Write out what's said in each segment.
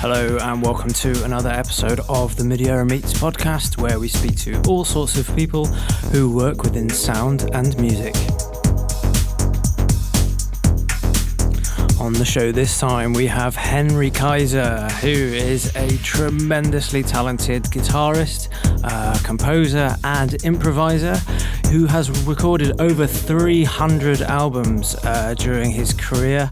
Hello, and welcome to another episode of the midierror Meets podcast, where we speak to all sorts of people who work within sound and music. On the show this time, we have Henry Kaiser, who is a tremendously talented guitarist, uh, composer, and improviser who has recorded over 300 albums uh, during his career.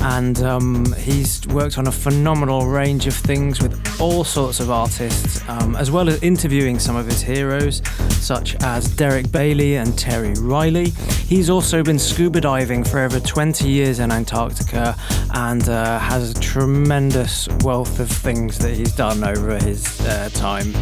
And um, he's worked on a phenomenal range of things with all sorts of artists, um, as well as interviewing some of his heroes, such as Derek Bailey and Terry Riley. He's also been scuba diving for over 20 years in Antarctica and uh, has a tremendous wealth of things that he's done over his uh, time.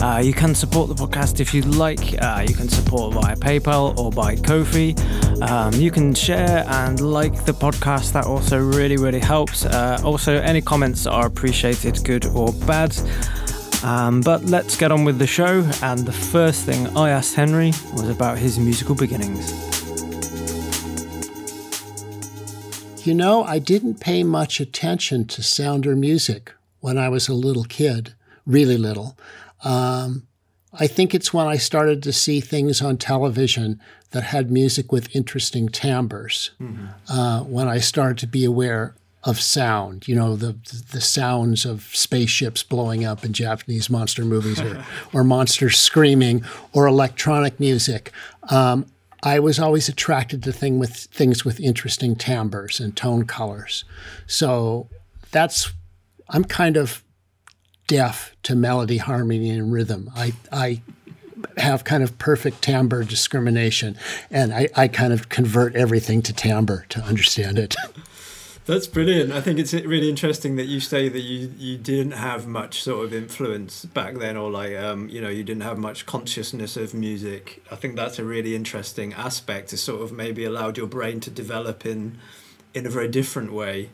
Uh, you can support the podcast if you'd like. Uh, you can support via PayPal or by Ko-fi. Um, you can share and like the podcast. That also really, really helps. Uh, also, any comments are appreciated, good or bad. Um, but let's get on with the show. And the first thing I asked Henry was about his musical beginnings. You know, I didn't pay much attention to sound or music when I was a little kid, really little. Um, I think it's when I started to see things on television that had music with interesting timbres. Mm-hmm. Uh, when I started to be aware of sound, you know, the the sounds of spaceships blowing up in Japanese monster movies, or or monsters screaming, or electronic music. Um, I was always attracted to thing with things with interesting timbres and tone colors. So that's I'm kind of deaf to melody, harmony, and rhythm. I, I have kind of perfect timbre discrimination, and I, I kind of convert everything to timbre to understand it. That's brilliant. I think it's really interesting that you say that you, you didn't have much sort of influence back then, or like um, you know you didn't have much consciousness of music. I think that's a really interesting aspect. to sort of maybe allowed your brain to develop in in a very different way.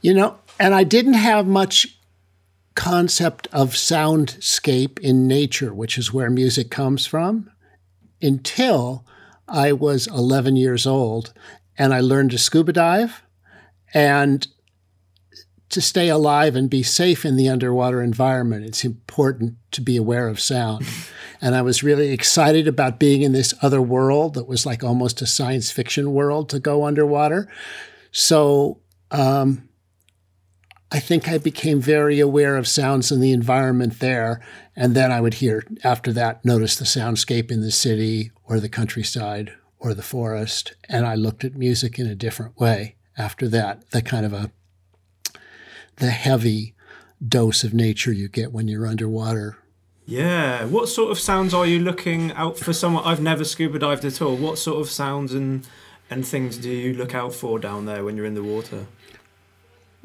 You know, and I didn't have much concept of soundscape in nature, which is where music comes from, until I was 11 years old and I learned to scuba dive and to stay alive and be safe in the underwater environment. It's important to be aware of sound. and I was really excited about being in this other world that was like almost a science fiction world to go underwater. So, um, I think I became very aware of sounds in the environment there. And then I would hear, after that, notice the soundscape in the city or the countryside or the forest. And I looked at music in a different way after that, the kind of a, the heavy dose of nature you get when you're underwater. Yeah. What sort of sounds are you looking out for? Someone I've never scuba dived at all. What sort of sounds and and things do you look out for down there when you're in the water?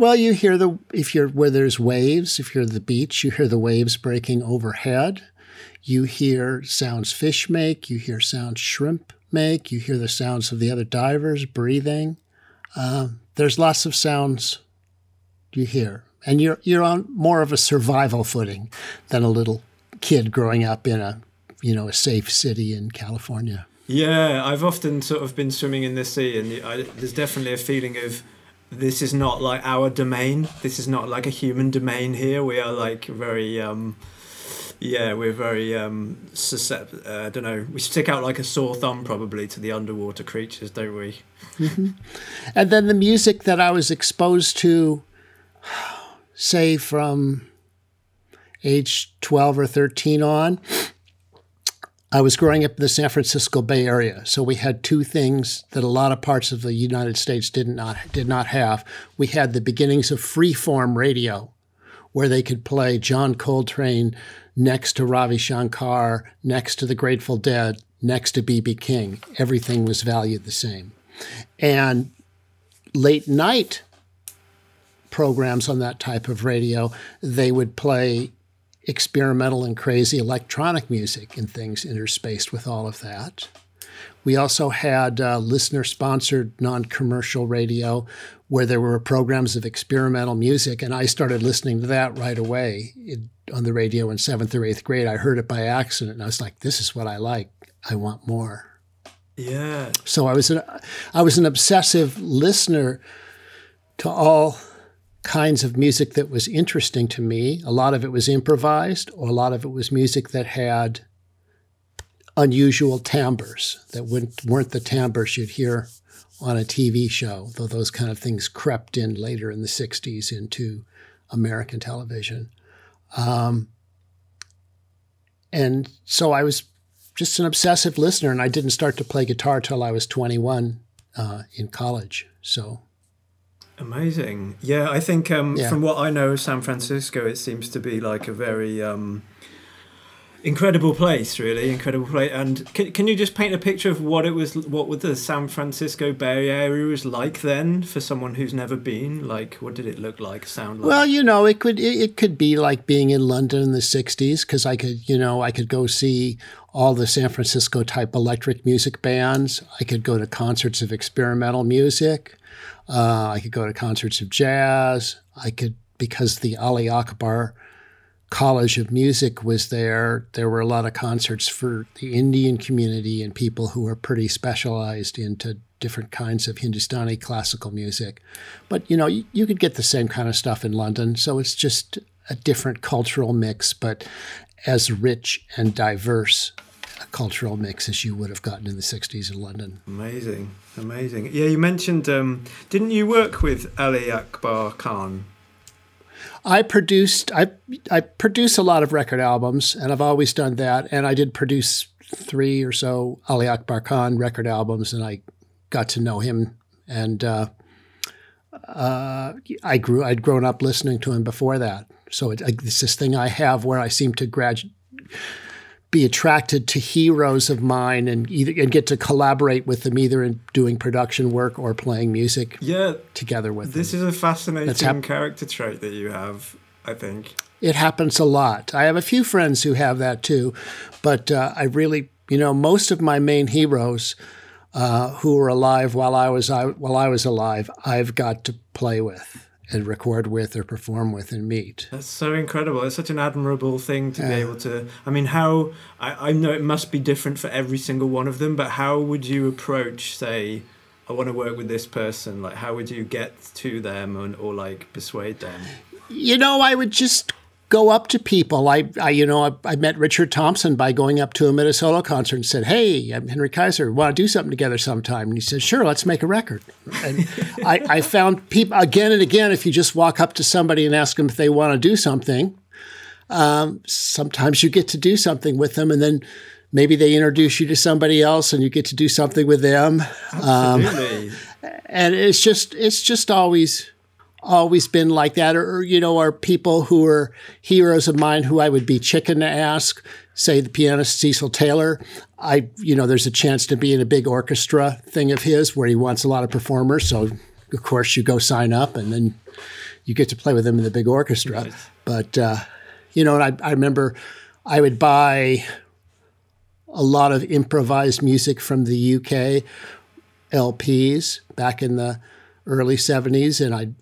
Well, you hear the if you're where there's waves, if you're at the beach, you hear the waves breaking overhead. You hear sounds fish make. You hear sounds shrimp make. You hear the sounds of the other divers breathing. Uh, there's lots of sounds you hear, and you're you're on more of a survival footing than a little kid growing up in a you know a safe city in California. Yeah, I've often sort of been swimming in the sea, and I, there's definitely a feeling of this is not like our domain. This is not like a human domain here. We are like very, um, yeah, we're very um, suscept- uh, I don't know. We stick out like a sore thumb probably to the underwater creatures, don't we? Mm-hmm. And then the music that I was exposed to, say from age 12 or 13 on, I was growing up in the San Francisco Bay Area, so we had two things that a lot of parts of the United States did not did not have. We had the beginnings of freeform radio, where they could play John Coltrane next to Ravi Shankar, next to the Grateful Dead, next to BB King. Everything was valued the same, and late night programs on that type of radio, they would play experimental and crazy electronic music and things interspaced with all of that. We also had uh, listener sponsored non commercial radio where there were programs of experimental music, and I started listening to that right away it, on the radio in seventh or eighth grade. I heard it by accident, and I was like, "This is what I like. I want more." Yeah. So I was an I was an obsessive listener to all kinds of music that was interesting to me. A lot of it was improvised, or a lot of it was music that had unusual timbres that weren't the timbres you'd hear on a TV show, though those kind of things crept in later in the 60s into American television. Um, and so I was just an obsessive listener, and I didn't start to play guitar till I was 21 uh, in college. So amazing. Yeah, I think um, yeah. from what I know of San Francisco, it seems to be like a very um, incredible place really incredible place. And can, can you just paint a picture of what it was what would the san francisco bay area was like then for someone who's never been? Like what did it look like sound like? Well you know it could it could be like being in london in the 60s because i could you know i could go see all the san francisco type electric music bands. I could go to concerts of experimental music uh, i could go to concerts of jazz i could because the ali akbar College of Music was there. There were a lot of concerts for the Indian community and people who are pretty specialized into different kinds of Hindustani classical music. But you know, you, you could get the same kind of stuff in London. So it's just a different cultural mix, but as rich and diverse cultural mix as you would have gotten in the 60s in London. Amazing, amazing. Yeah, you mentioned, um, didn't you work with Ali Akbar Khan I produced I I produce a lot of record albums, and I've always done that. And I did produce three or so Ali Akbar Khan record albums, and I got to know him. And uh, uh, I grew I'd grown up listening to him before that, so it, it's this thing I have where I seem to graduate be attracted to heroes of mine and either and get to collaborate with them either in doing production work or playing music yeah together with them. this them. is a fascinating hap- character trait that you have i think it happens a lot i have a few friends who have that too but uh, i really you know most of my main heroes uh, who were alive while i was I, while i was alive i've got to play with and record with or perform with and meet. That's so incredible. It's such an admirable thing to yeah. be able to. I mean, how I, I know it must be different for every single one of them, but how would you approach, say, I want to work with this person? Like, how would you get to them and, or like persuade them? You know, I would just go up to people. I, I you know, I, I, met Richard Thompson by going up to him at a solo concert and said, "Hey, I'm Henry Kaiser. Want to do something together sometime?" And he said, "Sure, let's make a record." And I, I found people again and again. If you just walk up to somebody and ask them if they want to do something, um, sometimes you get to do something with them, and then maybe they introduce you to somebody else, and you get to do something with them. Um, and it's just it's just always always been like that, or, you know, are people who are heroes of mine who I would be chicken to ask. Say the pianist Cecil Taylor. I, you know, there's a chance to be in a big orchestra thing of his where he wants a lot of performers. So, of course, you go sign up, and then you get to play with him in the big orchestra. Right. But uh, you know, and I, I remember I would buy a lot of improvised music from the UK LPs back in the early 70s, and I'd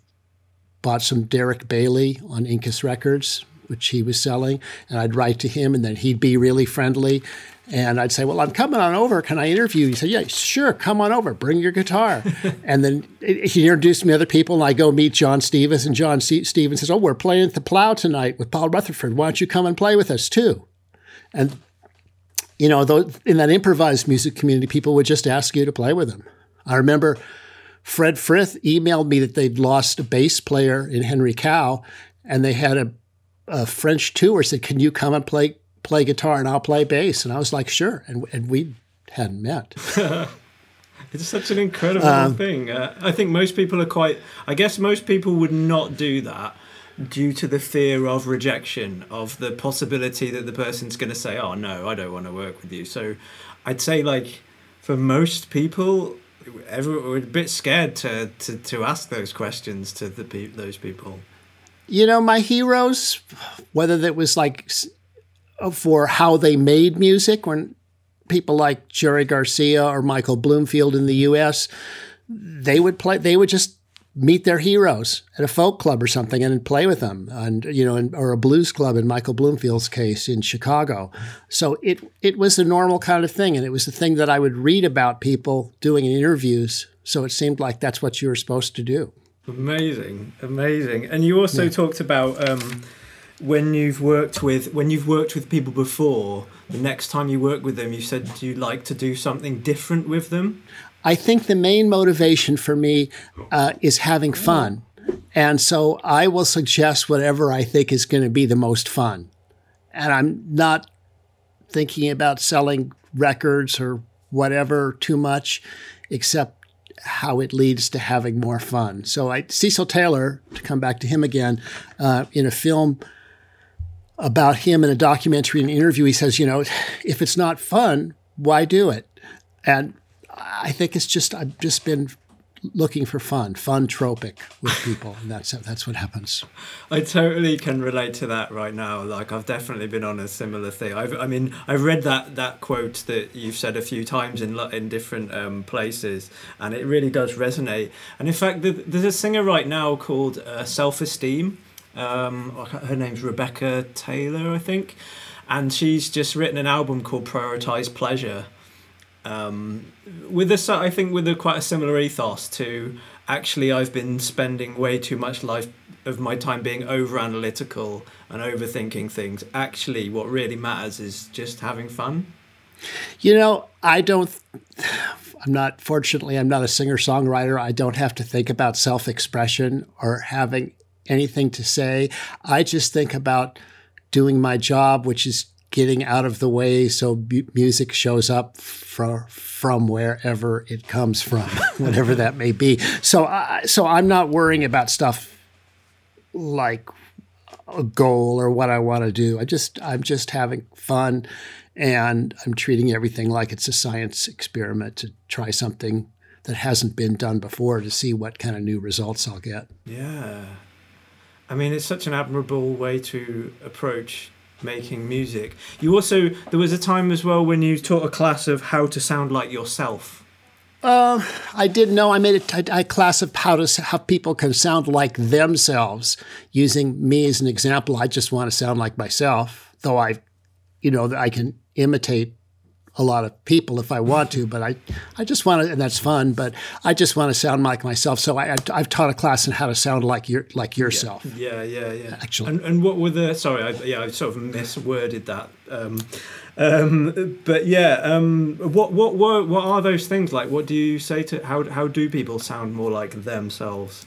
bought some Derek Bailey on Incus Records, which he was selling, and I'd write to him, and then he'd be really friendly. And I'd say, Well, I'm coming on over. Can I interview you? He said, Yeah, sure. Come on over. Bring your guitar. and then he introduced me to other people, and I go meet John Stevens. And John Stevens says, Oh, we're playing at the Plough tonight with Paul Rutherford. Why don't you come and play with us too? And, you know, in that improvised music community, people would just ask you to play with them. I remember Fred Frith emailed me that they'd lost a bass player in Henry Cow, and they had a, a French tour. Said, "Can you come and play play guitar and I'll play bass?" And I was like, "Sure." And and we hadn't met. it's such an incredible um, thing. Uh, I think most people are quite. I guess most people would not do that due to the fear of rejection, of the possibility that the person's going to say, "Oh no, I don't want to work with you." So, I'd say like for most people, we're a bit scared to, to, to ask those questions to the those people. You know, my heroes, whether that was like for how they made music, when people like Jerry Garcia or Michael Bloomfield in the U.S., they would play. They would just meet their heroes at a folk club or something and play with them and you know or a blues club in Michael Bloomfield's case in Chicago so it it was a normal kind of thing and it was the thing that I would read about people doing in interviews so it seemed like that's what you were supposed to do Amazing, amazing. And you also yeah. talked about um, when you've worked with when you've worked with people before. The next time you work with them, you said you like to do something different with them. I think the main motivation for me uh, is having fun. And so I will suggest whatever I think is going to be the most fun. And I'm not thinking about selling records or whatever too much, except how it leads to having more fun. So I, Cecil Taylor, to come back to him again, uh, in a film about him in a documentary, an interview, he says, you know, if it's not fun, why do it? And I think it's just I've just been looking for fun, fun tropic with people, and that's that's what happens. I totally can relate to that right now. Like I've definitely been on a similar thing. I've, I mean, I've read that that quote that you've said a few times in in different um, places, and it really does resonate. And in fact, there's a singer right now called uh, Self Esteem. Um, her name's Rebecca Taylor, I think, and she's just written an album called Prioritize Pleasure um, with this, I think with a quite a similar ethos to actually I've been spending way too much life of my time being over analytical and overthinking things. Actually, what really matters is just having fun. You know, I don't. I'm not. Fortunately, I'm not a singer songwriter. I don't have to think about self expression or having anything to say. I just think about doing my job, which is getting out of the way so music shows up for, from wherever it comes from, whatever that may be. So, I, so I'm not worrying about stuff like a goal or what I want to do. I just I'm just having fun, and I'm treating everything like it's a science experiment to try something that hasn't been done before to see what kind of new results I'll get. Yeah. I mean, it's such an admirable way to approach making music. You also there was a time as well when you taught a class of how to sound like yourself. Uh, I didn't know. I made a, a class of how to how people can sound like themselves using me as an example. I just want to sound like myself, though I, you know, that I can imitate a lot of people if I want to, but I, I just want to, and that's fun. But I just want to sound like myself. So I, I've taught a class on how to sound like your, like yourself. Yeah, yeah, yeah. Actually, and, and what were the? Sorry, I, yeah, I sort of misworded that. Um, um, but yeah, um, what what were what are those things like? What do you say to how how do people sound more like themselves?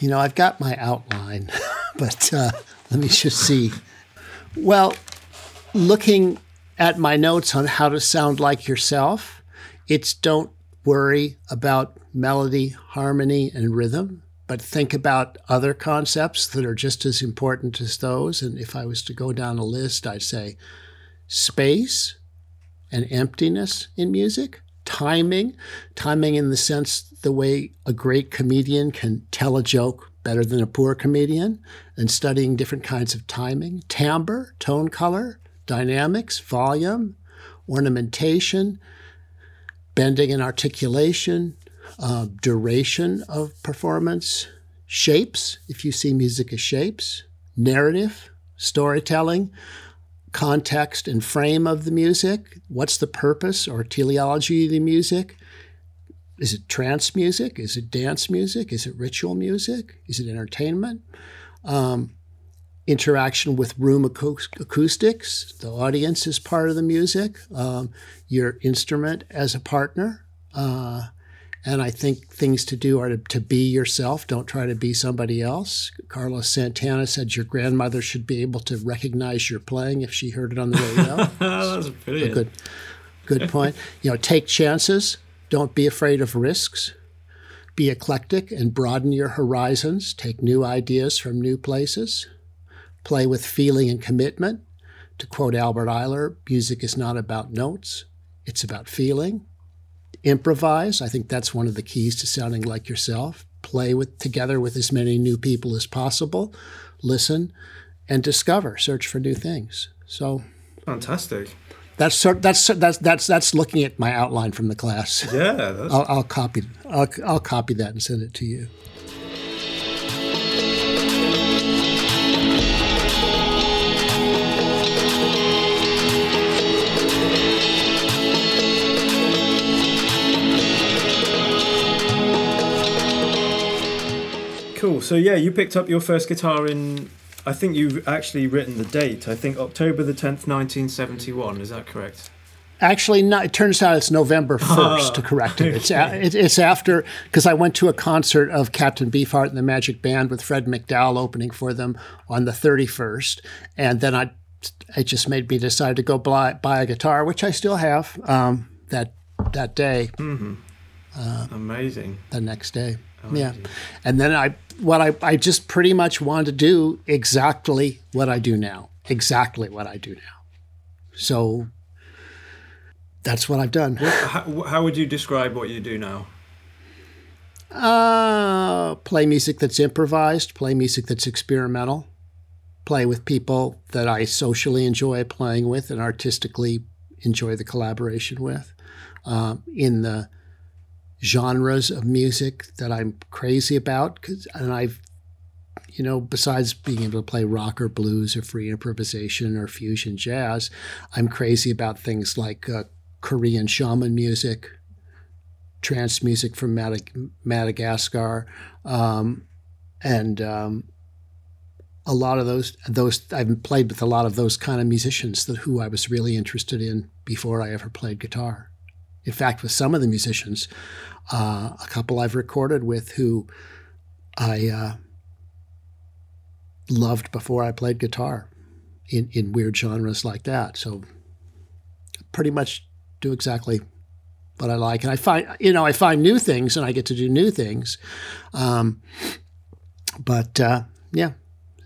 You know, I've got my outline, but uh, let me just see. Well, looking at my notes on how to sound like yourself. It's don't worry about melody, harmony, and rhythm, but think about other concepts that are just as important as those. And if I was to go down a list, I'd say space and emptiness in music, timing, timing in the sense the way a great comedian can tell a joke better than a poor comedian, and studying different kinds of timing, timbre, tone color, dynamics, volume, ornamentation, bending and articulation, uh, duration of performance, shapes, if you see music as shapes, narrative, storytelling, context and frame of the music. What's the purpose or teleology of the music? Is it trance music? Is it dance music? Is it ritual music? Is it entertainment? Um, interaction with room acoustics. The audience is part of the music. Um, your instrument as a partner. Uh, and I think things to do are to, to, be yourself. Don't try to be somebody else. Carlos Santana said your grandmother should be able to recognize your playing if she heard it on the radio. That's brilliant. good, good point. You know, take chances. Don't be afraid of risks. Be eclectic and broaden your horizons. Take new ideas from new places play with feeling and commitment. To quote Albert Ayler, music is not about notes, it's about feeling. Improvise, I think that's one of the keys to sounding like yourself. Play with together with as many new people as possible. Listen and discover, search for new things. So fantastic. That's that's that's that's that's looking at my outline from the class. Yeah, I'll, I'll copy I'll, I'll copy that and send it to you. So yeah, you picked up your first guitar in. I think you've actually written the date. I think October the tenth, nineteen seventy-one. Is that correct? Actually, no, it turns out it's November 1st to correct it. It's, a, it, it's after, because I went to a concert of Captain Beefheart and the Magic Band with Fred McDowell opening for them on the 31st. And then I, it just made me decide to go buy, buy a guitar, which I still have um, that, that day. Mm-hmm. Uh, Amazing. The next day. Amazing. Yeah. And then I, what I, I just pretty much wanted to do exactly what I do now. Exactly what I do now. So that's what I've done. How, how, would you describe what you do now? Uh, play music that's improvised, play music that's experimental, play with people that I socially enjoy playing with and artistically enjoy the collaboration with. Uh, in the genres of music that I'm crazy about, cause, and I've you know, besides being able to play rock or blues or free improvisation or fusion jazz, I'm crazy about things like uh, Korean shaman music, trance music from Madag- Madagascar, um, and um, a lot of those those I've played with a lot of those kind of musicians that who I was really interested in before I ever played guitar. In fact, with some of the musicians, uh, a couple I've recorded with who I uh, loved before I played guitar in, in weird genres like that. So pretty much do exactly what I like, and I find you know I find new things, and I get to do new things. Um, but uh, yeah,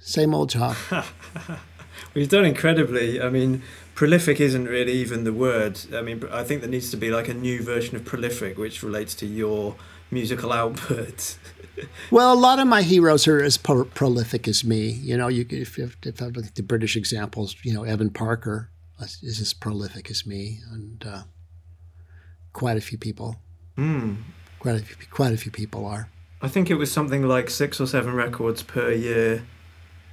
same old job. you've done incredibly. I mean, prolific isn't really even the word. I mean, I think there needs to be like a new version of prolific, which relates to your musical output. well, a lot of my heroes are as pro- prolific as me. You know, you if, if, if I look at the British examples, you know, Evan Parker is as prolific as me, and uh, quite a few people. Mm. Quite a few, quite a few people are. I think it was something like six or seven records per year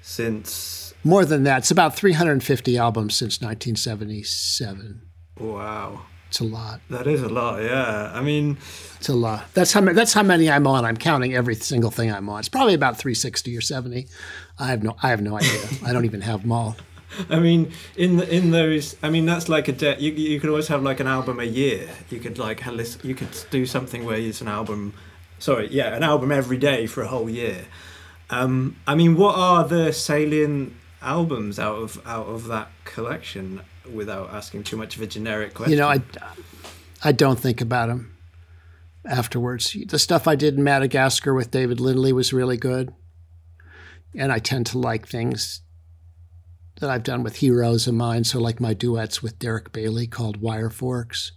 since. More than that. It's about 350 albums since 1977. Wow. It's a lot. That is a lot, yeah. I mean, it's a lot. That's how many, that's how many I'm on. I'm counting every single thing I'm on. It's probably about 360 or 70. I have no I have no idea. I don't even have them all. I mean, in the, in those, I mean, that's like a de- you you could always have like an album a year. You could like you could do something where it's an album, sorry, yeah, an album every day for a whole year. Um, I mean, what are the salient albums out of out of that collection? Without asking too much of a generic question, you know, I I don't think about them afterwards. The stuff I did in Madagascar with David Lindley was really good, and I tend to like things that I've done with heroes of mine. So, like my duets with Derek Bailey called Wireforks,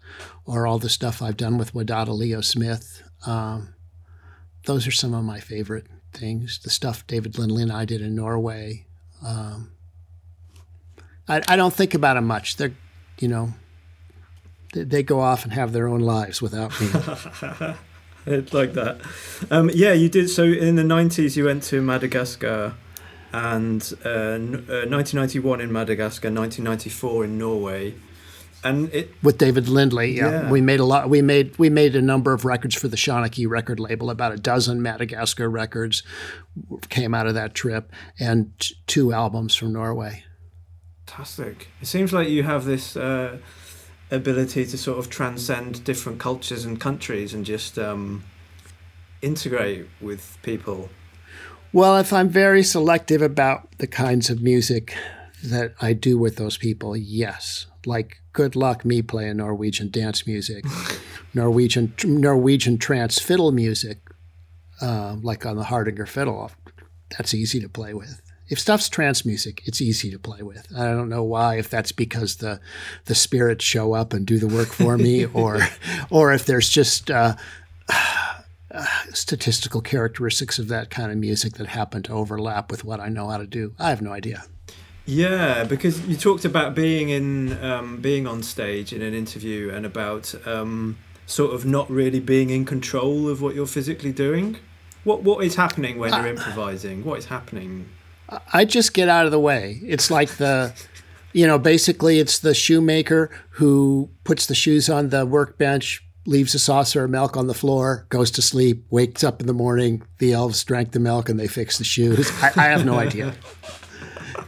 or all the stuff I've done with Wadada Leo Smith. Um, those are some of my favorite things. The stuff David Lindley and I did in Norway. Um, I, I, don't think about them much. They're, you know, they, they, go off and have their own lives without me. it's like that. Um, yeah, you did. So in the 90s, you went to Madagascar and uh, 1991 uh, in Madagascar, 1994 in Norway. And it, with David Lindley, yeah. yeah. we made a lot. We made we made a number of records for the Shanachie record label. About a dozen Madagascar records came out of that trip, and two albums from Norway. Fantastic! It seems like you have this uh, ability to sort of transcend different cultures and countries and just um, integrate with people well, if I'm very selective about the kinds of music that I do with those people, yes. Like good luck me playing Norwegian dance music, Norwegian Norwegian trance fiddle music, uh, like on the Hardanger fiddle. That's easy to play with. If stuff's trance music, it's easy to play with. I don't know why. If that's because the the spirits show up and do the work for me, or or if there's just uh, uh, statistical characteristics of that kind of music that happen to overlap with what I know how to do. I have no idea. Yeah, because you talked about being in um, being on stage in an interview and about um, sort of not really being in control of what you're physically doing. What what is happening when you're uh, improvising? What is happening? I just get out of the way. It's like the you know, basically it's the shoemaker who puts the shoes on the workbench leaves a saucer of milk on the floor, goes to sleep, wakes up in the morning. The elves drank the milk and they fixed the shoes. I, I have no idea.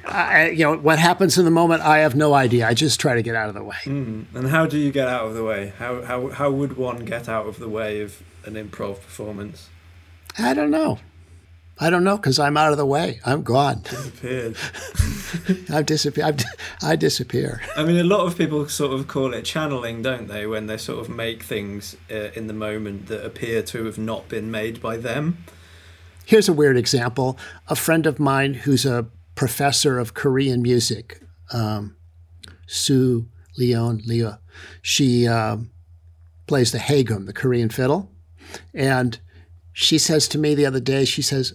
I, you know what happens in the moment. I have no idea. I just try to get out of the way. Mm. And how do you get out of the way? How how how would one get out of the way of an improv performance? I don't know. I don't know because I'm out of the way. I'm gone. Disappeared. I've disappeared. I disappear. I mean, a lot of people sort of call it channeling, don't they? When they sort of make things uh, in the moment that appear to have not been made by them. Here's a weird example. A friend of mine who's a professor of Korean music, um, Sue Leon Lea, she um, plays the haegeum, the Korean fiddle, and she says to me the other day, she says,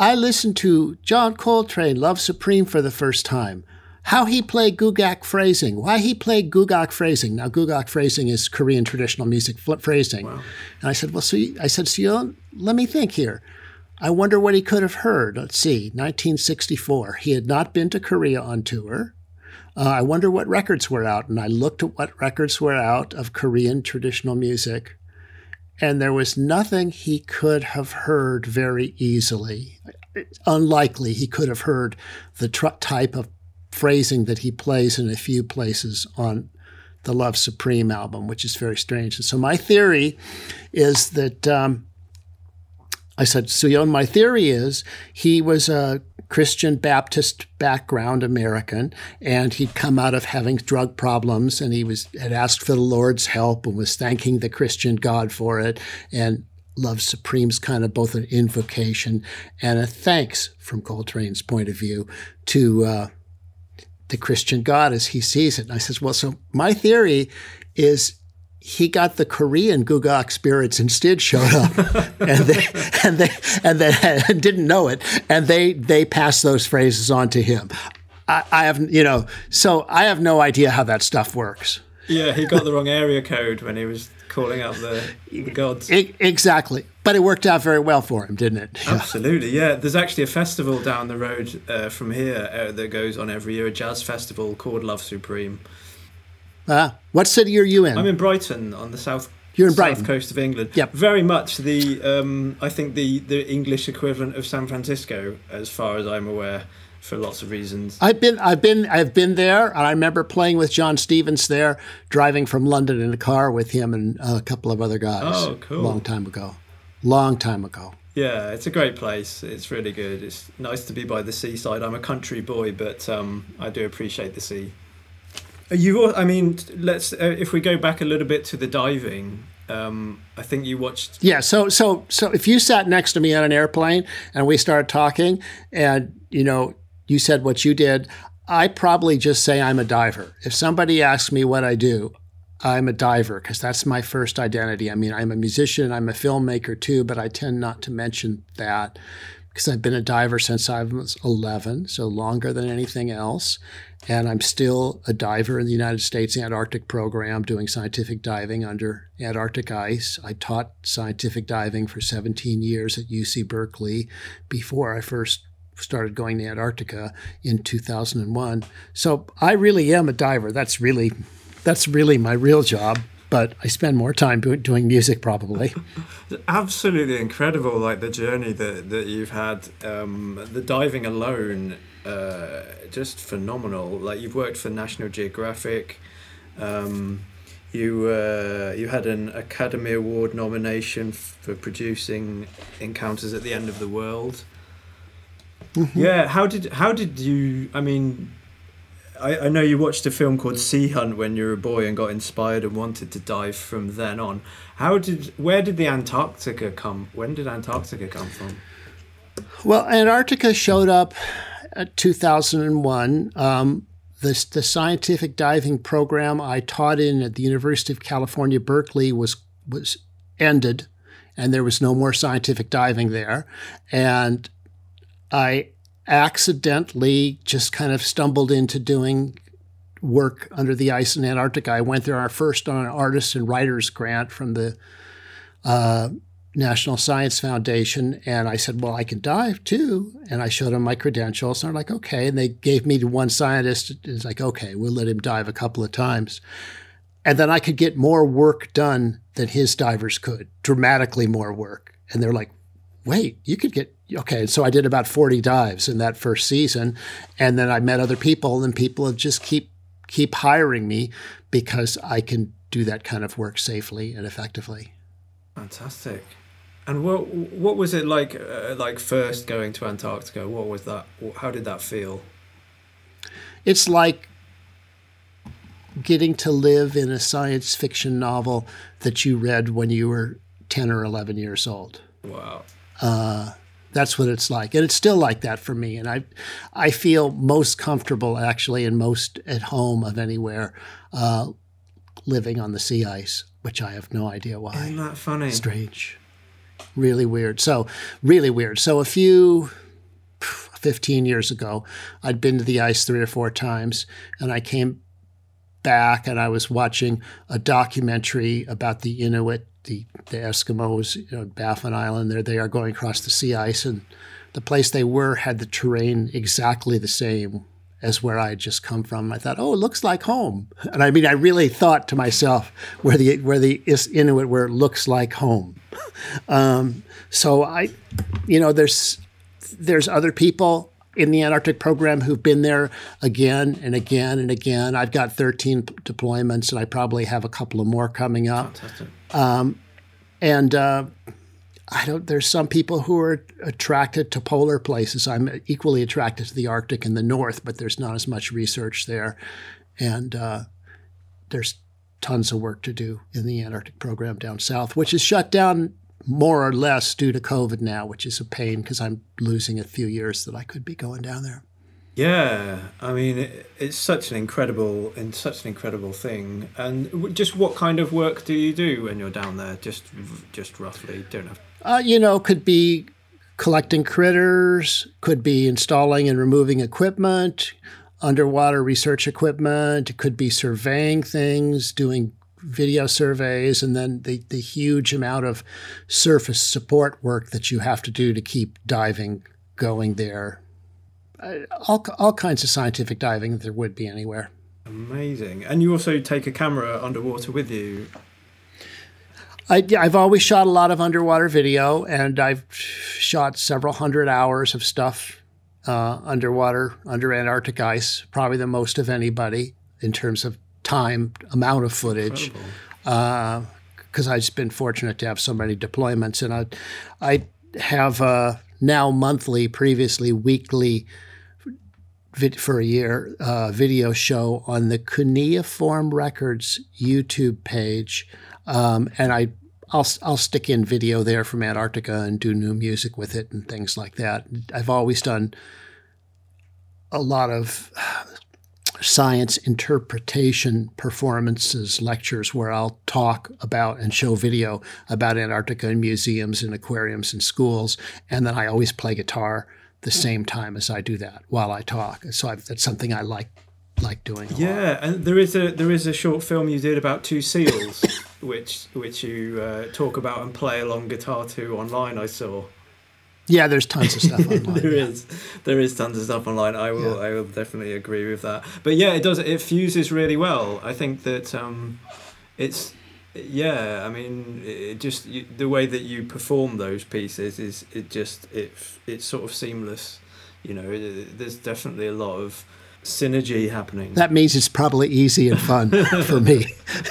I listened to John Coltrane, Love Supreme, for the first time. How he played gugak phrasing, why he played gugak phrasing. Now, gugak phrasing is Korean traditional music phrasing. Wow. And I said, Well, so you, I said, so you let me think here. I wonder what he could have heard. Let's see, 1964. He had not been to Korea on tour. Uh, I wonder what records were out. And I looked at what records were out of Korean traditional music and there was nothing he could have heard very easily. Unlikely he could have heard the tr- type of phrasing that he plays in a few places on the Love Supreme album, which is very strange. And so my theory is that um, I said, Suyeon, my theory is he was a Christian Baptist background American, and he'd come out of having drug problems, and he was had asked for the Lord's help and was thanking the Christian God for it, and Love Supreme's kind of both an invocation and a thanks from Coltrane's point of view to uh, the Christian God as he sees it. And I says, well, so my theory is he got the Korean Gugak spirits instead showed up, and they and they and they and didn't know it, and they they passed those phrases on to him. I, I have you know, so I have no idea how that stuff works. Yeah, he got the wrong area code when he was calling out the, the gods. exactly. But it worked out very well for him, didn't it? Yeah. Absolutely, yeah. There's actually a festival down the road uh, from here uh, that goes on every year, a jazz festival called Love Supreme. Uh, what city are you in? I'm in Brighton on the south. You're in south coast of England. Yep. Very much the um, I think the the English equivalent of San Francisco, as far as I'm aware, for lots of reasons. I've been I've been I've been there, and I remember playing with John Stevens there, driving from London in a car with him and a couple of other guys. Oh, cool. Long time ago. Long time ago. Yeah, it's a great place. It's really good. It's nice to be by the seaside. I'm a country boy, but um, I do appreciate the sea. You, I mean, let's uh, if we go back a little bit to the diving. Um, I think you watched. Yeah. So so so if you sat next to me on an airplane and we started talking, and you know you said what you did, I probably just say I'm a diver. If somebody asks me what I do, I'm a diver because that's my first identity. I mean, I'm a musician, I'm a filmmaker too, but I tend not to mention that because I've been a diver since I was 11, so longer than anything else. And I'm still a diver in the United States Antarctic program doing scientific diving under Antarctic ice. I taught scientific diving for 17 years at UC Berkeley before I first started going to Antarctica in 2001. So I really am a diver. That's really that's really my real job but I spend more time doing music probably. Absolutely incredible, like the journey that, that you've had. Um, the diving alone, uh, just phenomenal. Like you've worked for National Geographic. Um, you uh, you had an Academy Award nomination for producing Encounters at the End of the World. Mm-hmm. Yeah, how did how did you? I mean, I, I know you watched a film called Sea Hunt when you were a boy and got inspired and wanted to dive from then on. How did where did the Antarctica come? When did Antarctica come from? Well, Antarctica showed up at 2001. Um, the, the scientific diving program I taught in at the University of California, Berkeley was was ended, and there was no more scientific diving there. And I accidentally just kind of stumbled into doing work under the ice in Antarctica. I went there our first on an artist and writers grant from the uh, National Science Foundation, and I said, "Well, I can dive too." And I showed them my credentials, and they're like, "Okay." And they gave me to one scientist. It's like, "Okay, we'll let him dive a couple of times." and then I could get more work done than his divers could, dramatically more work. And they're like, wait, you could get okay. So I did about 40 dives in that first season. And then I met other people and people have just keep keep hiring me because I can do that kind of work safely and effectively. Fantastic. And what what was it like uh, like first going to Antarctica? What was that? How did that feel? It's like getting to live in a science fiction novel that you read when you were 10 or 11 years old. Wow. Uh, that's what it's like, and it's still like that for me. And I, I feel most comfortable actually, and most at home of anywhere, uh, living on the sea ice, which I have no idea why. Isn't that funny? Strange, really weird. So really weird. So a few. 15 years ago, I'd been to the ice three or four times, and I came back and I was watching a documentary about the Inuit the, the Eskimos, you know, Baffin Island, there they are going across the sea ice, and the place they were had the terrain exactly the same as where I had just come from. I thought, oh, it looks like home. And I mean, I really thought to myself, where the where the Inuit where it looks like home. Um, so I, you know, there's there's other people in the Antarctic program who've been there again and again and again. I've got 13 deployments, and I probably have a couple of more coming up. Um, and uh, I don't. There's some people who are attracted to polar places. I'm equally attracted to the Arctic and the North, but there's not as much research there, and uh, there's tons of work to do in the Antarctic program down south, which is shut down more or less due to COVID now, which is a pain because I'm losing a few years that I could be going down there. Yeah, I mean, it, it's such an incredible and such an incredible thing. And just what kind of work do you do when you're down there? Just, just roughly, don't know. Uh, you know, could be collecting critters, could be installing and removing equipment, underwater research equipment. It could be surveying things, doing video surveys, and then the the huge amount of surface support work that you have to do to keep diving going there all, all kinds of scientific diving there would be anywhere. Amazing. And you also take a camera underwater with you. I, have always shot a lot of underwater video, and I've shot several hundred hours of stuff uh, underwater, under Antarctic ice, probably the most of anybody in terms of time, amount of footage. Because uh, I've been fortunate to have so many deployments, and I, I have uh, now monthly, previously weekly for a year uh, video show on the Cuneiform Records YouTube page, um, and I I'll I'll stick in video there from Antarctica and do new music with it and things like that. I've always done a lot of science interpretation performances, lectures where I'll talk about and show video about Antarctica in museums and aquariums and schools, and then I always play guitar the hmm. same time as I do that while I talk. So I've, that's something I like like doing. yeah, lot. and there is a there is a short film you did about two seals, which which you uh, talk about and play along guitar to online. I saw. Yeah, there's tons of stuff online. there yeah. is, there is tons of stuff online. I will, yeah. I will definitely agree with that. But yeah, it does. It fuses really well. I think that um, it's yeah, I mean, it just you, the way that you perform those pieces is it just it it's sort of seamless. You know, it, there's definitely a lot of synergy happening. That means it's probably easy and fun for me.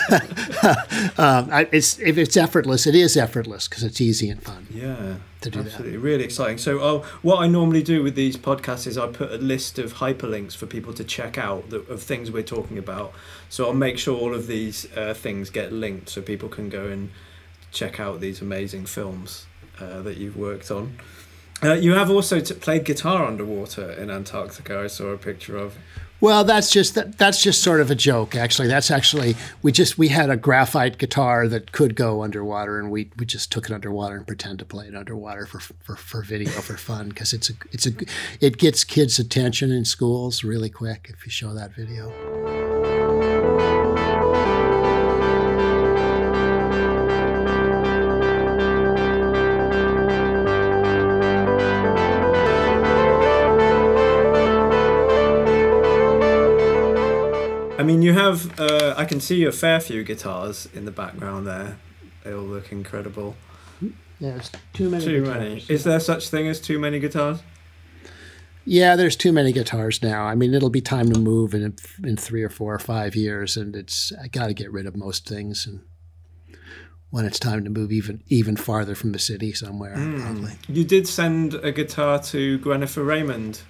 um, I, it's if it's effortless, it is effortless because it's easy and fun. Yeah, to do absolutely, that. really exciting. So, uh, what I normally do with these podcasts is I put a list of hyperlinks for people to check out the, of things we're talking about. So I'll make sure all of these uh, things get linked so people can go and check out these amazing films uh, that you've worked on. Uh, you have also t- played guitar underwater in Antarctica. I saw a picture of. Well, that's just that, that's just sort of a joke. Actually, that's actually we just we had a graphite guitar that could go underwater, and we, we just took it underwater and pretend to play it underwater for for, for video for fun because it's a it's a it gets kids' attention in schools really quick if you show that video. I mean, you have. Uh, I can see a fair few guitars in the background there. They all look incredible. Yeah, there's too many. Too guitars. many. Is there such thing as too many guitars? Yeah, there's too many guitars now. I mean, it'll be time to move in in three or four or five years, and it's I got to get rid of most things. And when it's time to move even even farther from the city somewhere, probably. You did send a guitar to Gwenifer Raymond.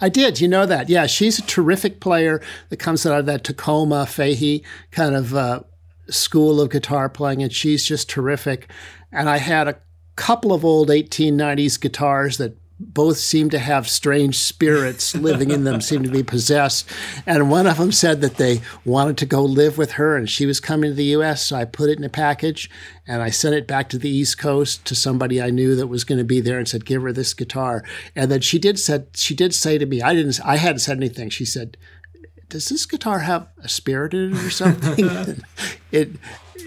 I did. You know that? Yeah, she's a terrific player that comes out of that Takoma Fahey kind of uh, school of guitar playing, and she's just terrific. And I had a couple of old 1890s guitars that both seemed to have strange spirits living in them, seemed to be possessed. And one of them said that they wanted to go live with her, and she was coming to the U.S. So I put it in a package, and I sent it back to the East Coast to somebody I knew that was going to be there, and said, "Give her this guitar." And then she did said she did say to me, I didn't, I hadn't said anything. She said, "Does this guitar have a spirit in it or something?" it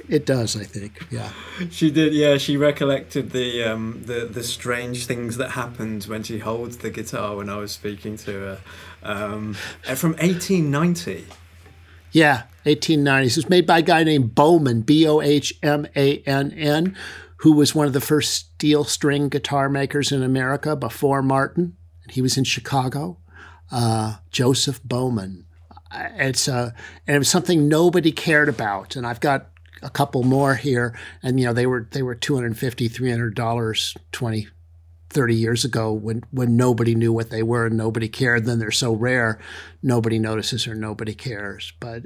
it does, I think. Yeah. She did, yeah. She recollected the um, the the strange things that happened when she holds the guitar when I was speaking to her um, from 1890. Yeah, 1890s. It was made by a guy named Bohmann, B O H M A N N, who was one of the first steel string guitar makers in America before Martin. He was in Chicago. Uh, Joseph Bohmann. It's uh, and it was something nobody cared about. And I've got a couple more here, and you know they were they were 250 300 dollars 20 30 years ago when when nobody knew what they were and nobody cared. Then they're so rare nobody notices or nobody cares. But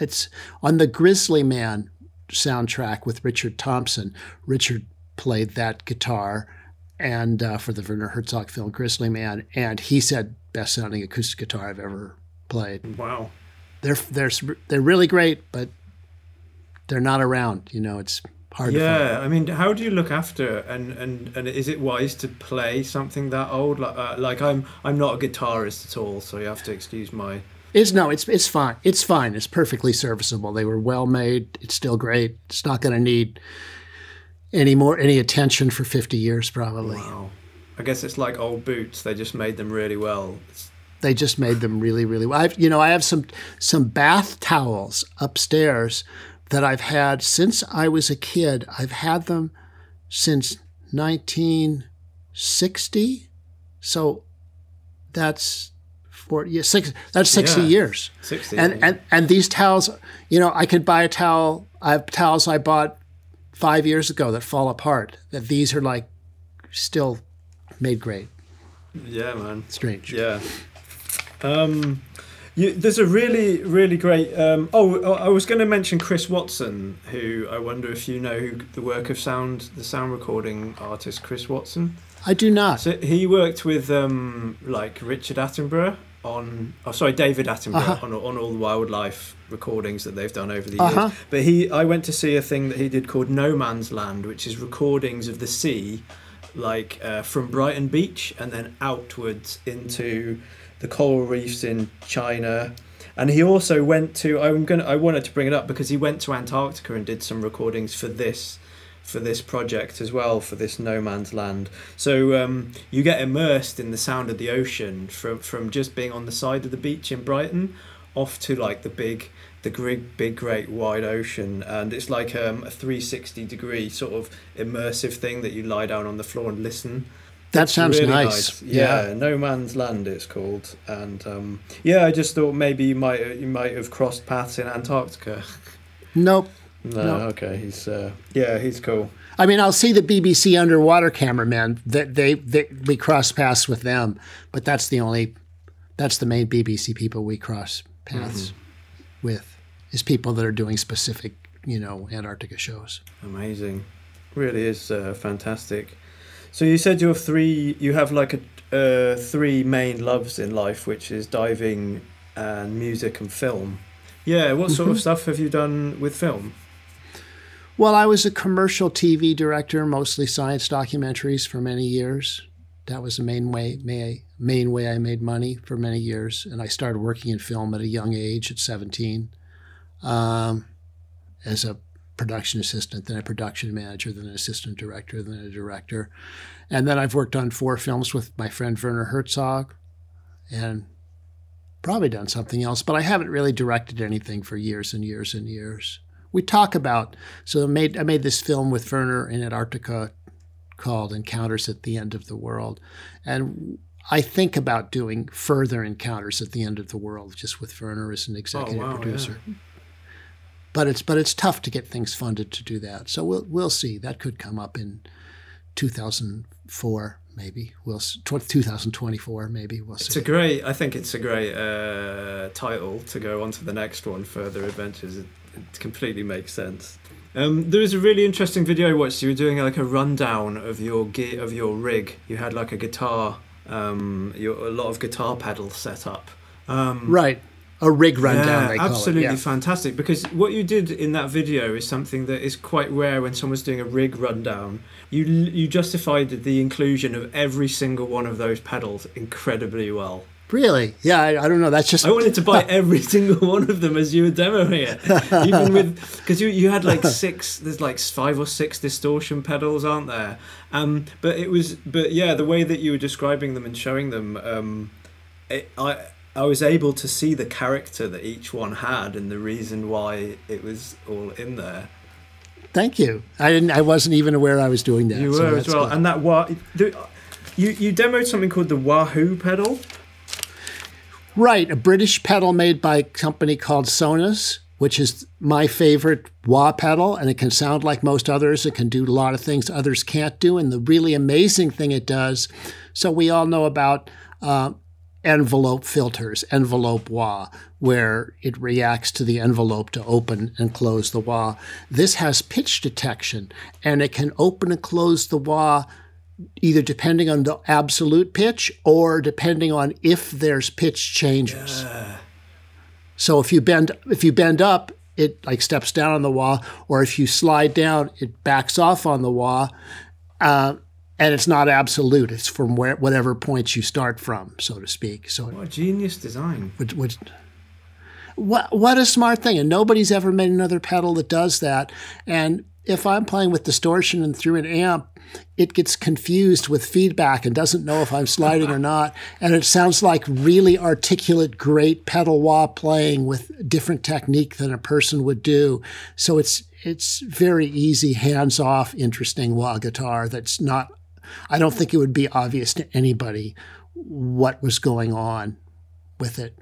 it's on the grizzly man soundtrack with richard thompson. Richard played that guitar and uh, for the werner herzog film grizzly man. And he said best sounding acoustic guitar i've ever played. Wow. they're they're they're really great but they're not around you know it's hard Yeah, I mean, how do you look after and and and is it wise to play something that old? Like uh, like I'm I'm not a guitarist at all, so you have to excuse my. It's no, it's it's fine. It's fine. It's perfectly serviceable. They were well made. It's still great. It's not going to need any more any attention for fifty years probably. Wow. I guess it's like old boots. They just made them really well. It's, They just made them really really well. I've, you know, I have some some bath towels upstairs that I've had since I was a kid. I've had them since 1960. So that's 40 yeah, six that's 60 Yeah. years. 60. and and and these towels you know i could buy a towel i have towels i bought five years ago that fall apart that these are like still made great yeah, man. strange Yeah. Um, you, there's a really, really great. Um, oh, I was going to mention Chris Watson, who I wonder if you know who the work of sound, the sound recording artist Chris Watson. i do not So he worked with um, like Richard Attenborough on, oh sorry, David Attenborough on, on all the wildlife recordings that they've done over the years. Uh-huh. But he, I went to see a thing that he did called No Man's Land, which is recordings of the sea, like uh, from Brighton Beach and then outwards into the coral reefs in China. And he also went to. I'm gonna. I wanted to bring it up because he went to Antarctica and did some recordings for this for this project as well for this no man's land so um, you get immersed in the sound of the ocean from from just being on the side of the beach in brighton off to like the big the big big great wide ocean and it's like um, a 360 degree sort of immersive thing that you lie down on the floor and listen that sounds really nice, Yeah, no man's land it's called. And um, yeah i just thought maybe you might you might have crossed paths in antarctica. Nope. No, No. okay he's uh, yeah he's cool. I mean i'll see the bbc underwater cameraman that they, they we cross paths with them but that's the only that's the main bbc people we cross paths with is people that are doing specific you know antarctica shows. Amazing, really is uh, fantastic. So you said you have three. You have like a uh, three main loves in life, which is diving and music and film. Yeah, what sort of stuff have you done with film? Well, I was a commercial TV director, mostly science documentaries for many years. That was the main way, main, main way I made money for many years. And I started working in film at a young age, at 17, um, as a production assistant, then a production manager, then an assistant director, then a director. And then I've worked on four films with my friend Werner Herzog and probably done something else, but I haven't really directed anything for years and years and years. We talk about so I made I made this film with Werner in Antarctica called Encounters at the End of the World, and I think about doing further encounters at the end of the world, just with Werner as an oh, executive wow, producer. yeah. But it's but it's tough to get things funded to do that. So we'll we'll see. That could come up in 2004, maybe. We'll 2024, maybe. We'll It's a great. I think it's a great uh, title to go on to the next one. Further adventures. It, it completely makes sense. Um, there was a really interesting video I watched. You were doing like a rundown of your gear of your rig. You had like a guitar, um, your, a lot of guitar pedals set up. Um, right. A rig rundown. yeah, absolutely it. Yeah. fantastic. Because what you did in that video is something that is quite rare when someone's doing a rig rundown. You you justified the inclusion of every single one of those pedals incredibly well. Really? Yeah. I, I don't know. That's just I wanted to buy every single one of them as you were demoing it, even with because you you had like six. There's like five or six distortion pedals, aren't there? Um, but it was, but yeah, the way that you were describing them and showing them, um, it, I I was able to see the character that each one had and the reason why it was all in there. Thank you. I didn't. I wasn't even aware I was doing that. You so were as well, good. and that wa- the, you you demoed something called the Wahoo pedal. Right, a British pedal made by a company called Sonuus, which is my favorite wah pedal, and it can sound like most others. It can do a lot of things others can't do, and the really amazing thing it does. So we all know about uh, envelope filters, envelope wah, where it reacts to the envelope to open and close the wah. This has pitch detection, and it can open and close the wah either depending on the absolute pitch or depending on if there's pitch changes. So if you bend if you bend up, it like steps down on the wah, or if you slide down, it backs off on the wah. Uh, and it's not absolute; it's from where whatever points you start from, so to speak. So, What a genius design! which, which, what what a smart thing! And nobody's ever made another pedal that does that. And if I'm playing with distortion and through an amp, it gets confused with feedback and doesn't know if I'm sliding or not. And it sounds like really articulate, great pedal wah playing with different technique than a person would do. So it's it's very easy, hands off, interesting wah guitar. That's not. I don't think it would be obvious to anybody what was going on with it.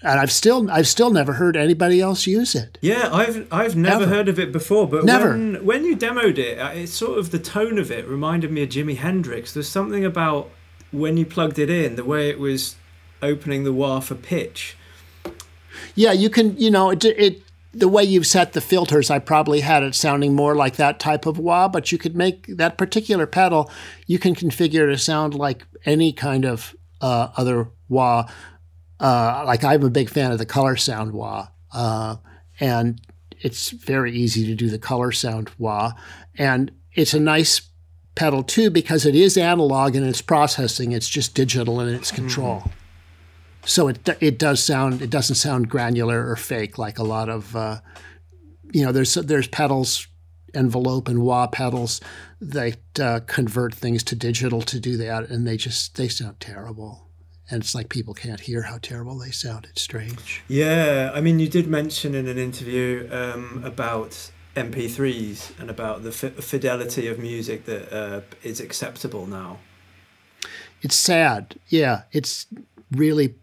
And I've still I've still never heard anybody else use it. Yeah, I've I've never Never. heard of it before, but Never. when when you demoed it, uh, it's sort of the tone of it reminded me of Jimi Hendrix. There's something about when you plugged it in, the way it was opening the wah for pitch. Yeah, you can, you know, it, it the way you've set the filters, I probably had it sounding more like that type of wah, but you could make that particular pedal, you can configure to sound like any kind of uh, other wah. Uh, like I'm a big fan of the Colorsound wah, uh, and it's very easy to do the Colorsound wah, and it's a nice pedal too because it is analog in its processing. It's just digital in its control. So it it does sound it doesn't sound granular or fake like a lot of uh, you know there's there's pedals envelope and wah pedals that uh, convert things to digital to do that and they just they sound terrible. And it's like people can't hear how terrible they sound. It's strange. Yeah, I mean, you did mention in an interview um, about MP3s and about the fi- fidelity of music that uh, is acceptable now. it's sad. Yeah it's really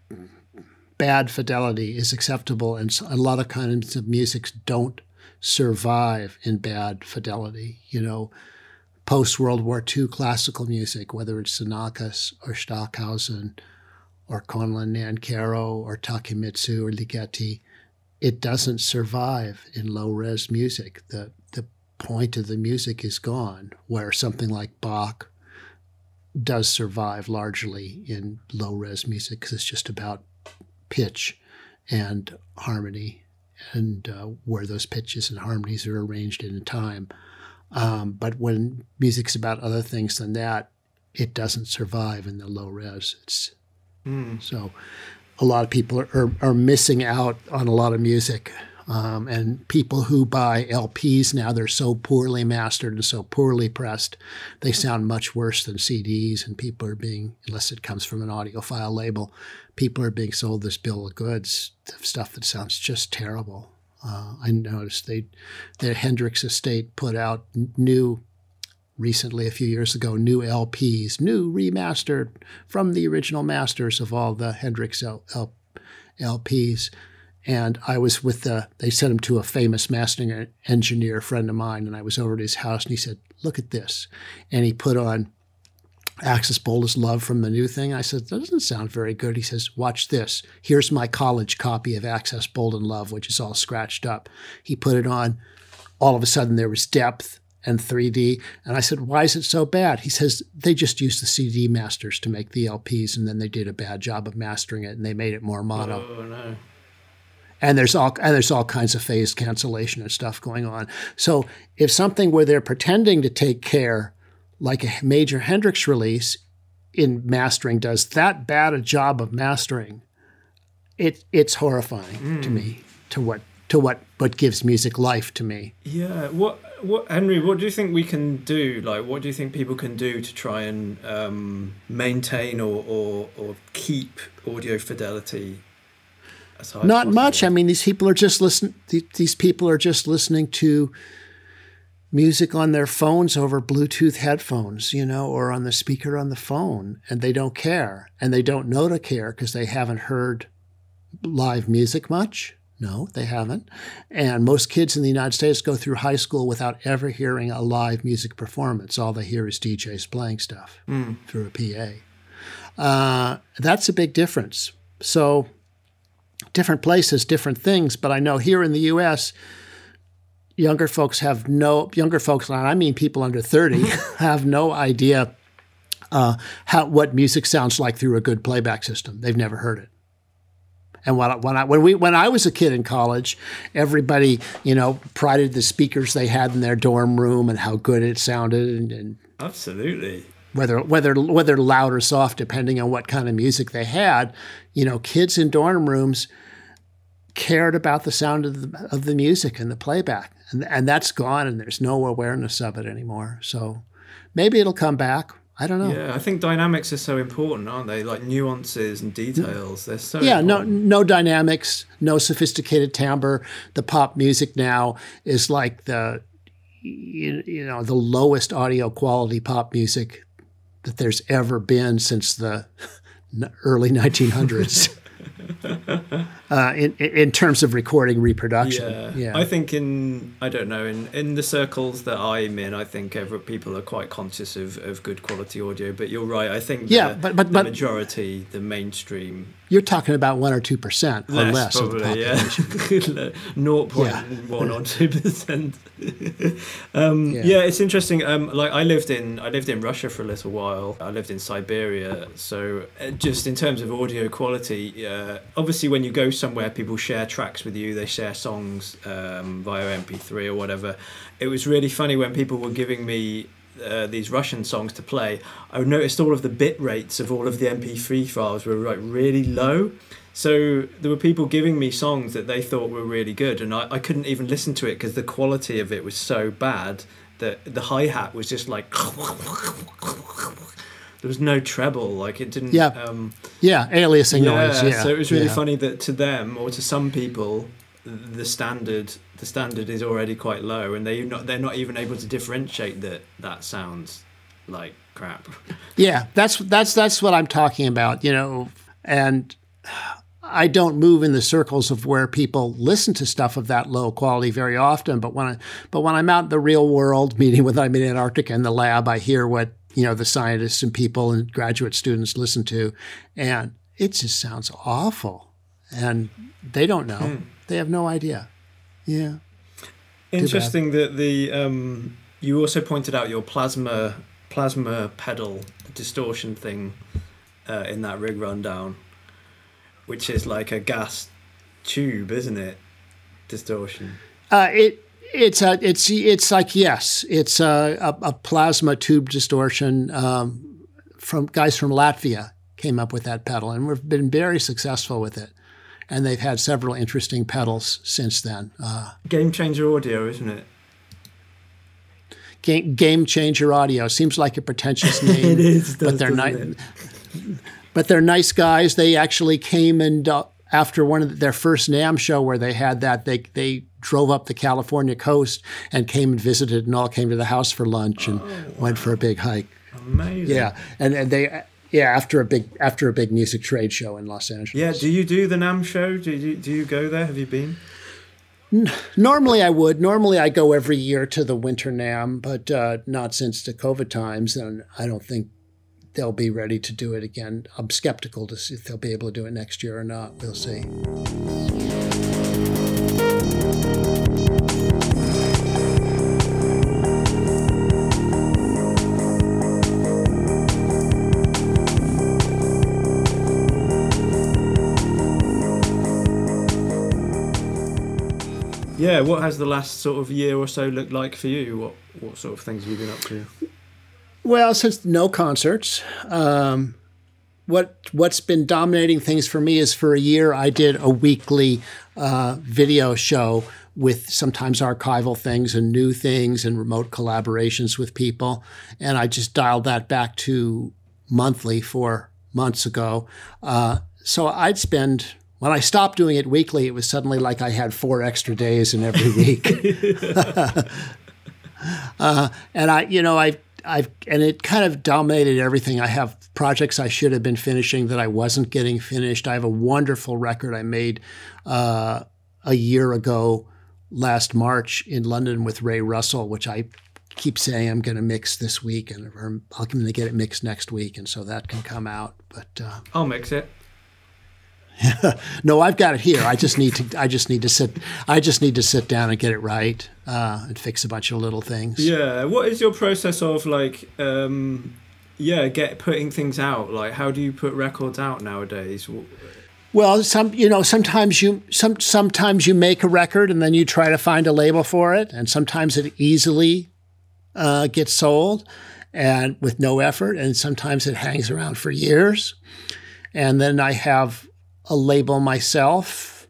bad fidelity is acceptable and a lot of kinds of music don't survive in bad fidelity you know post World War II classical music, whether it's Xenakis or Stockhausen or Conlon Nancarrow or Takemitsu or Ligeti, it doesn't survive in low res music. The the point of the music is gone, where something like Bach does survive largely in low res music because it's just about pitch and harmony and uh, where those pitches and harmonies are arranged in time. Um, but when music's about other things than that, it doesn't survive in the low res. It's so a lot of people are, are, are missing out on a lot of music Um, and people who buy LPs now, they're so poorly mastered and so poorly pressed, they sound much worse than CDs. And people are being, unless it comes from an audiophile label, people are being sold this bill of goods of stuff that sounds just terrible. Uh, I noticed they, the Hendrix estate put out new recently, a few years ago, new LPs, new remastered from the original masters of all the Hendrix L- L- LPs. And I was with the, they sent him to a famous mastering engineer friend of mine, and I was over at his house, and he said, Look at this. And he put on Axis Bold Love from the new thing. I said, That doesn't sound very good. He says, Watch this. Here's my college copy of Axis Bold as Love, which is all scratched up. He put it on. All of a sudden, there was depth and 3D. And I said, Why is it so bad? He says, They just used the CD masters to make the LPs, and then they did a bad job of mastering it, and they made it more mono. Oh no. And there's all and there's all kinds of phase cancellation and stuff going on. So if something where they're pretending to take care, like a major Hendrix release in mastering, does that bad a job of mastering, it it's horrifying mm. to me to what to what what gives music life to me. Yeah. What what Henry? What do you think we can do? Like, what do you think people can do to try and um, maintain or, or or keep audio fidelity not much. I mean, these people are just listen. These people are just listening to music on their phones over Bluetooth headphones, you know, or on the speaker on the phone, and they don't care, and they don't know to care because they haven't heard live music much. No, they haven't. And most kids in the United States go through high school without ever hearing a live music performance. All they hear is DJs playing stuff mm. through a PA. Uh, that's a big difference. So different places, different things. But I know here in the U.S., younger folks have no younger folks, and I mean people under thirty, have no idea uh, how what music sounds like through a good playback system. They've never heard it. And when I, when I when we when I was a kid in college, everybody you know prided the speakers they had in their dorm room and how good it sounded. And, and absolutely, whether whether whether loud or soft, depending on what kind of music they had. You know, kids in dorm rooms cared about the sound of the, of the music and the playback, and and that's gone, and there's no awareness of it anymore. So maybe it'll come back. I don't know. Yeah, I think dynamics are so important, aren't they? Like nuances and details. They're so yeah. Important. No, no dynamics, no sophisticated timbre. The pop music now is like the you, you know the lowest audio quality pop music that there's ever been since the early 1900s. uh, in in terms of recording reproduction. Yeah. yeah. I think in I don't know in, in the circles that I'm in, I think every, people are quite conscious of, of good quality audio. But you're right. I think yeah, the, but but the but, majority, the mainstream. You're talking about one or two percent or less, less probably, of the population. Yeah. Zero point one or two percent. Um, yeah. yeah. it's interesting. Um, like I lived in I lived in Russia for a little while. I lived in Siberia, so uh, just in terms of audio quality, uh, obviously when you go somewhere, people share tracks with you. They share songs um, via MP3 or whatever. It was really funny when people were giving me uh, these Russian songs to play. I noticed all of the bit rates of all of the MP3 files were like really low. So there were people giving me songs that they thought were really good, and I, I couldn't even listen to it because the quality of it was so bad that the hi hat was just like there was no treble like it didn't yeah um, yeah aliasing yeah, noise yeah so it was really yeah. funny that to them or to some people the standard the standard is already quite low and they not they're not even able to differentiate that that sounds like crap yeah that's that's that's what i'm talking about you know and I don't move in the circles of where people listen to stuff of that low quality very often. But when I, but when I'm out in the real world, meeting with I'm in Antarctica in the lab, I hear what you know the scientists and people and graduate students listen to, and it just sounds awful, and they don't know. Hmm. They have no idea. Yeah. Interesting that the um, you also pointed out your plasma plasma pedal distortion thing uh, in that rig rundown, which is like a gas tube, isn't it? Distortion. Uh, it it's a, it's it's like yes, it's a, a, a plasma tube distortion um, from guys from Latvia came up with that pedal, and we've been very successful with it. and they've had several interesting pedals since then. Uh, Game Changer Audio, isn't it? Game, Game Changer Audio seems like a pretentious name, it is, but they're nice. But they're nice guys. They actually came and uh, after one of their first NAMM show where they had that, they they drove up the California coast and came and visited, and all came to the house for lunch and oh, went for a big hike. Amazing. Yeah, and and they yeah after a big after a big music trade show in Los Angeles. Yeah. Do you do the NAMM show? Do you do you go there? Have you been? Normally I would. Normally I go every year to the Winter NAMM, but uh, not since the COVID times, and I don't think they'll be ready to do it again. I'm skeptical to see if they'll be able to do it next year or not. We'll see. Yeah, what has the last sort of year or so looked like for you? What what sort of things have you been up to? Well, since no concerts, um, what what's been dominating things for me is for a year I did a weekly uh, video show with sometimes archival things and new things and remote collaborations with people, and I just dialed that back to monthly four months ago. Uh, so I'd spend when I stopped doing it weekly, it was suddenly like I had four extra days in every week. uh, and I, you know, I, I've, and it kind of dominated everything. I have projects I should have been finishing that I wasn't getting finished. I have a wonderful record I made uh, a year ago, last March in London with Ray Russell, which I keep saying I'm going to mix this week, and I'm going to get it mixed next week, and so that can come out. But uh, I'll mix it. no, I've got it here. I just need to. I just need to sit. I just need to sit down and get it right uh, and fix a bunch of little things. Yeah. What is your process of like? Um, yeah, get putting things out. Like, how do you put records out nowadays? Well, some you know, sometimes you some sometimes you make a record and then you try to find a label for it, and sometimes it easily uh, gets sold and with no effort, and sometimes it hangs around for years. And then I have a label myself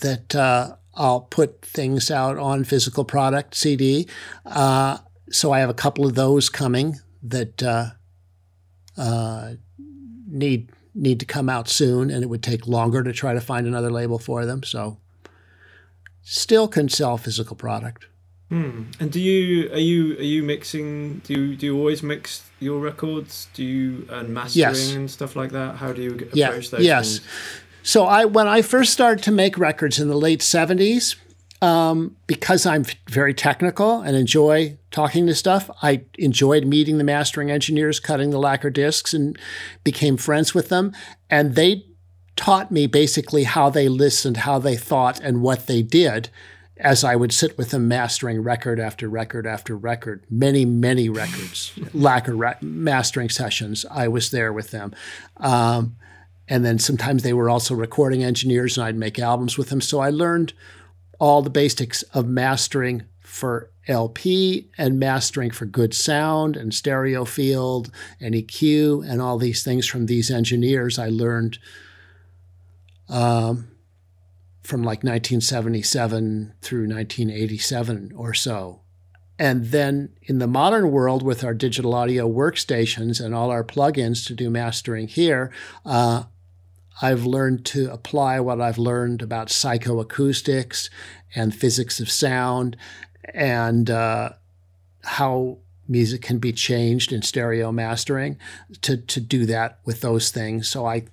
that uh, I'll put things out on physical product CD. Uh, so I have a couple of those coming that uh, uh, need need to come out soon, and it would take longer to try to find another label for them. So still can sell physical product. Hmm. And do you are you are you mixing? Do you do you always mix your records? Do you and mastering yes. and stuff like that? How do you approach yeah. those? Yes. Things? So I when I first started to make records in the late seventies, um, because I'm very technical and enjoy talking to stuff, I enjoyed meeting the mastering engineers, cutting the lacquer discs, and became friends with them. And they taught me basically how they listened, how they thought, and what they did as I would sit with them mastering record after record after record, many, many records, lacquer ra- mastering sessions. I was there with them. Um, and then sometimes they were also recording engineers, and I'd make albums with them. So I learned all the basics of mastering for LP and mastering for good sound and stereo field and EQ and all these things from these engineers. I learned um, from like 1977 through 1987 or so. And then in the modern world, with our digital audio workstations and all our plugins to do mastering here, uh, I've learned to apply what I've learned about psychoacoustics and physics of sound and uh, how music can be changed in stereo mastering to, to do that with those things. So I,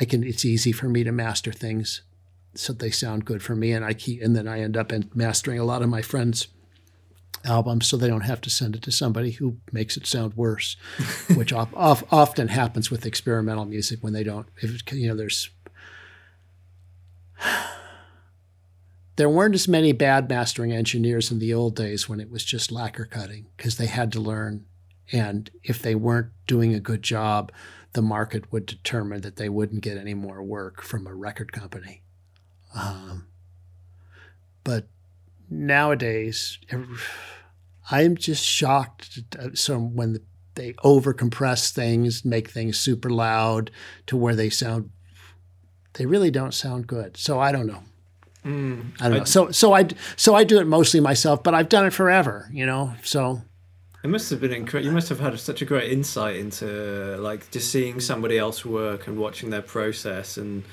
I can, it's easy for me to master things so they sound good for me and I keep and then I end up in mastering a lot of my friends albums so they don't have to send it to somebody who makes it sound worse which of, of, often happens with experimental music when they don't if you know there's there weren't as many bad mastering engineers in the old days when it was just lacquer cutting because they had to learn and if they weren't doing a good job the market would determine that they wouldn't get any more work from a record company um, but nowadays, I'm just shocked. So when they overcompress things, make things super loud to where they sound they really don't sound good. So I don't know. Mm, I don't know. So so I so I do it mostly myself, but I've done it forever. You know. So it must have been incredible. You must have had such a great insight into like just seeing somebody else work and watching their process and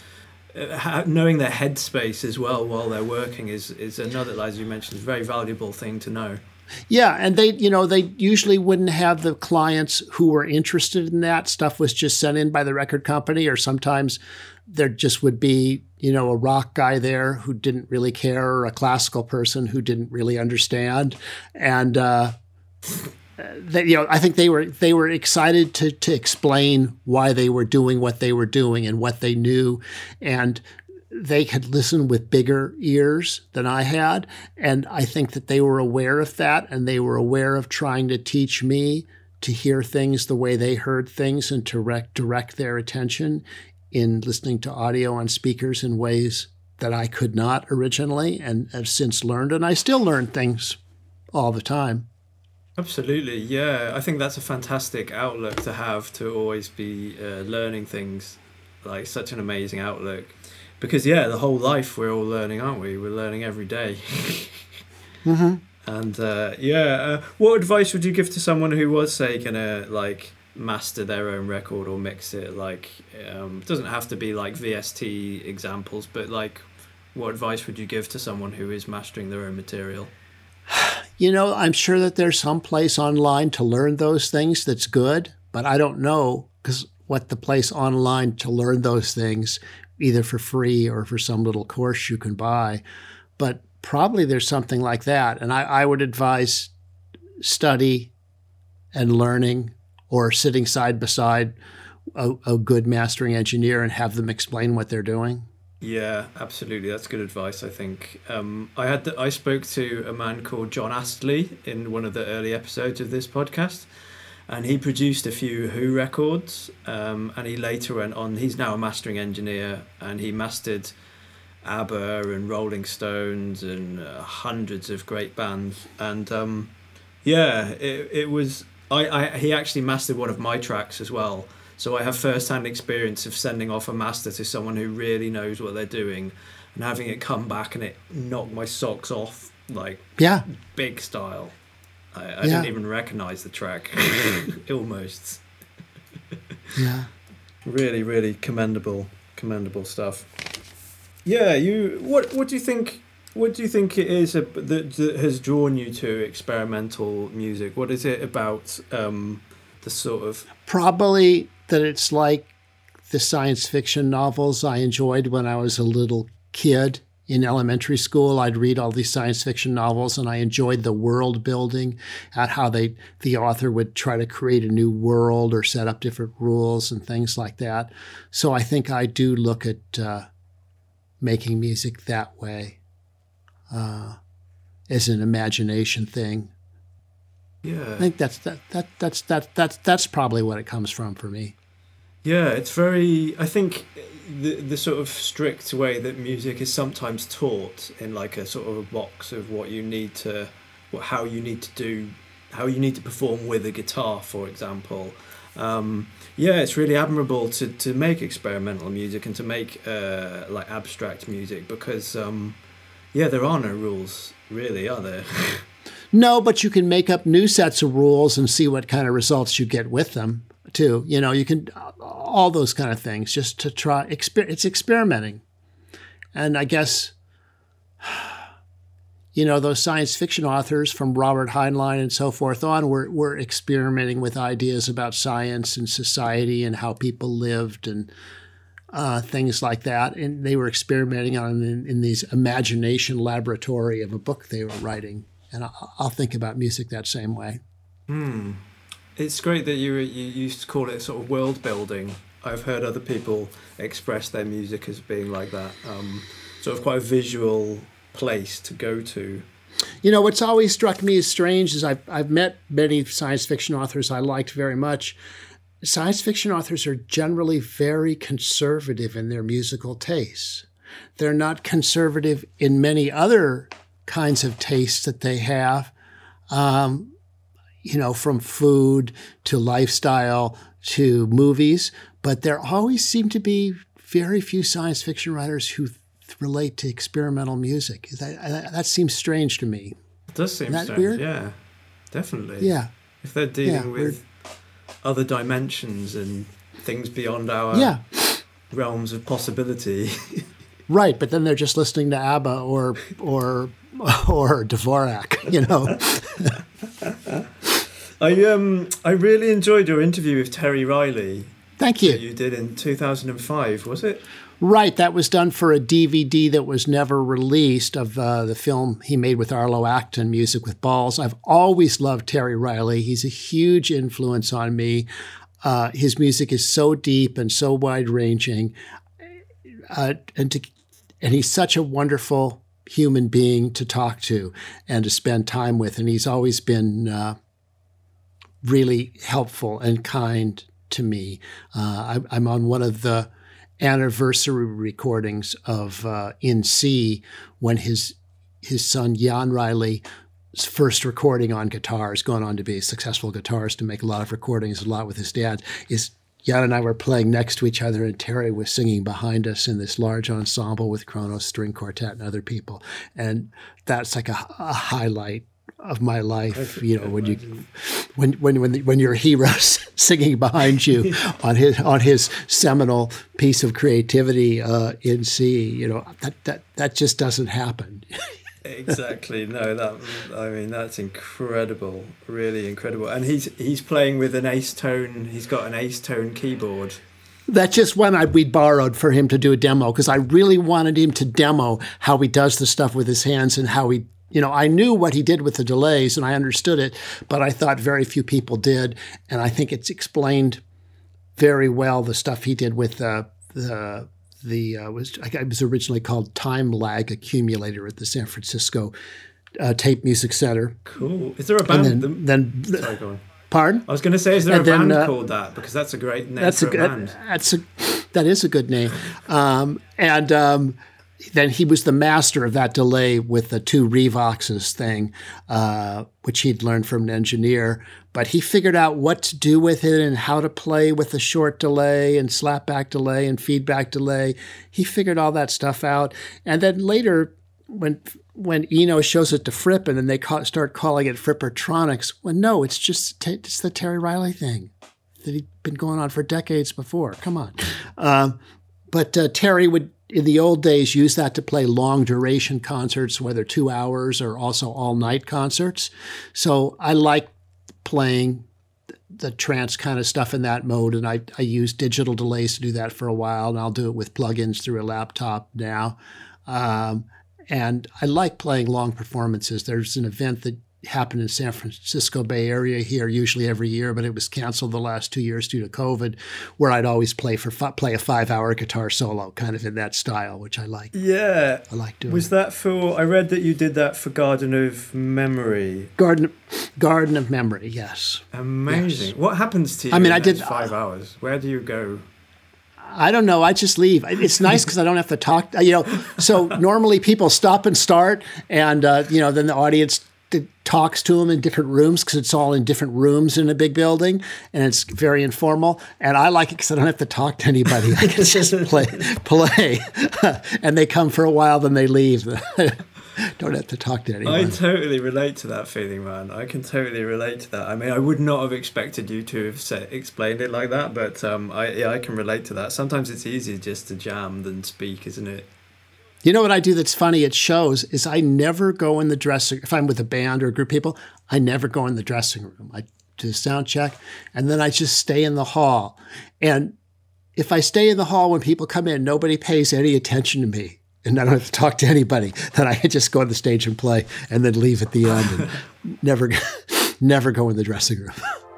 knowing their headspace as well while they're working is is another, as you mentioned, very valuable thing to know. Yeah, and they, you know, they usually wouldn't have the clients who were interested in that stuff was just sent in by the record company, or sometimes there just would be, you know, a rock guy there who didn't really care, or a classical person who didn't really understand, and uh, they, you know, I think they were they were excited to to explain why they were doing what they were doing and what they knew, and they had listened with bigger ears than I had. And I think that they were aware of that and they were aware of trying to teach me to hear things the way they heard things and to direct, direct their attention in listening to audio on speakers in ways that I could not originally and have since learned. And I still learn things all the time. Absolutely, yeah. I think that's a fantastic outlook to have to always be uh, learning things, like such an amazing outlook because yeah, the whole life we're all learning, aren't we? We're learning every day. mm-hmm. And uh, yeah, uh, what advice would you give to someone who was say gonna like master their own record or mix it? Like, um, doesn't have to be like VST examples, but like, what advice would you give to someone who is mastering their own material? You know, I'm sure that there's some place online to learn those things that's good, but I don't know because what the place online to learn those things either for free or for some little course you can buy. But probably there's something like that. And I, I would advise study and learning or sitting side by side a, a, good mastering engineer and have them explain what they're doing. Yeah, absolutely. That's good advice. I think um, I had the, I spoke to a man called John Astley in one of the early episodes of this podcast, and he produced a few Who records. Um, and he later went on. He's now a mastering engineer, and he mastered ABBA and Rolling Stones and uh, hundreds of great bands. And um, yeah, it it was. I, I he actually mastered one of my tracks as well. So I have first-hand experience of sending off a master to someone who really knows what they're doing, and having it come back and it knocked my socks off like yeah big style. I, I yeah. didn't even recognize the track almost. yeah. Really, really commendable, commendable stuff. Yeah, you. What What do you think? What do you think it is that, that has drawn you to experimental music? What is it about um, the sort of probably that it's like the science fiction novels I enjoyed when I was a little kid in elementary school, I'd read all these science fiction novels, and I enjoyed the world building, at how they the author would try to create a new world or set up different rules and things like that. So I think I do look at uh, making music that way, uh, as an imagination thing. Yeah, I think that's that that that's that that's that's probably what it comes from for me. Yeah, it's very. I think the the sort of strict way that music is sometimes taught in like a sort of a box of what you need to, what how you need to do, how you need to perform with a guitar, for example. Um, yeah, it's really admirable to, to make experimental music and to make uh, like abstract music because um, yeah, there are no rules really, are there? no, but you can make up new sets of rules and see what kind of results you get with them too. You know, you can all those kind of things just to try. Exper- it's experimenting, and I guess you know those science fiction authors from Robert Heinlein and so forth on were were experimenting with ideas about science and society and how people lived and. Uh, things like that, and they were experimenting on in, in these imagination laboratory of a book they were writing, and I'll, I'll think about music that same way. Hmm. It's great that you you used to call it sort of world building. I've heard other people express their music as being like that, um, sort of quite a visual place to go to. You know, what's always struck me as strange is I've, I've met many science fiction authors I liked very much. Science fiction authors are generally very conservative in their musical tastes. They're not conservative in many other kinds of tastes that they have. Um, you know, from food to lifestyle to movies, but there always seem to be very few science fiction writers who relate to experimental music. That, that seems strange to me. It does seem strange. weird? Yeah, definitely. Yeah. If they're dealing Yeah, with other dimensions and things beyond our Yeah. realms of possibility. Right, but then they're just listening to ABBA or or or Dvorak, you know. I um I really enjoyed your interview with Terry Riley Thank you. you did in 2005, was it? Right, that was done for a DVD that was never released of uh, the film he made with Arlo Acton, Music with Balls. I've always loved Terry Riley. He's a huge influence on me. Uh, his music is so deep and so wide ranging, uh, and to, and he's such a wonderful human being to talk to and to spend time with. And he's always been uh, really helpful and kind to me. Uh, I, I'm on one of the anniversary recordings of uh, In C when his his son Gyan Riley's first recording on guitar is going on to be a successful guitarist to make a lot of recordings a lot with his dad is Gyan and I were playing next to each other and Terry was singing behind us in this large ensemble with Kronos String Quartet and other people. And that's like a, a highlight of my life you know when you when when when, when your hero's singing behind you on his on his seminal piece of creativity uh, in C, you know that that that just doesn't happen. Exactly. No, that I mean that's incredible, really incredible. And he's he's playing with an ace tone. He's got an ace tone keyboard. That's just one I, we borrowed for him to do a demo because I really wanted him to demo how he does the stuff with his hands and how he, you know, I knew what he did with the delays and I understood it, but I thought very few people did, and I think it's explained very well the stuff he did with the the the uh, was it was originally called time lag accumulator at the San Francisco uh, Tape Music Center. Cool. Is there a band? And then, then Sorry, go on. pardon. I was going to say, is there And a then, band uh, called that? Because that's a great name That's for a a, band. That's a that is a good name. Um, and um, then he was the master of that delay with the two Revoxes thing, uh, which he'd learned from an engineer. But he figured out what to do with it and how to play with the short delay and slapback delay and feedback delay. He figured all that stuff out. And then later, when when Eno shows it to Fripp and then they ca- start calling it Frippertronics, well, no, it's just t- it's the Terry Riley thing that he'd been going on for decades before. Come on. Um, but uh, Terry would, in the old days, use that to play long duration concerts, whether two hours or also all night concerts. So I like playing the trance kind of stuff in that mode. And I, I use digital delays to do that for a while. And I'll do it with plugins through a laptop now. Um, and I like playing long performances. There's an event that happened in San Francisco Bay Area here, usually every year, but it was canceled the last two years due to COVID, where I'd always play for play a five hour guitar solo, kind of in that style, which I like. Yeah. I like doing. Was that for? I read that you did that for Garden of Memory. Garden, Garden of Memory, yes. Amazing. Yes. What happens to you? I mean, in I did- five hours. Where do you go? I don't know. I just leave. It's nice because I don't have to talk. You know, so normally people stop and start, and uh, you know, then the audience t- talks to them in different rooms because it's all in different rooms in a big building, and it's very informal. And I like it because I don't have to talk to anybody. I can just play, play, and they come for a while, then they leave. don't have to talk to anyone. I totally relate to that feeling, man. I can totally relate to that. I mean, I would not have expected you to have said, explained it like that, but um, I yeah, I can relate to that. Sometimes it's easier just to jam than speak, isn't it? You know what I do that's funny at shows is I never go in the dressing if I'm with a band or a group of people, I never go in the dressing room. I do a sound check and then I just stay in the hall. And if I stay in the hall when people come in, nobody pays any attention to me. And I don't have to talk to anybody. Then I just go on the stage and play and then leave at the end and never never go in the dressing room.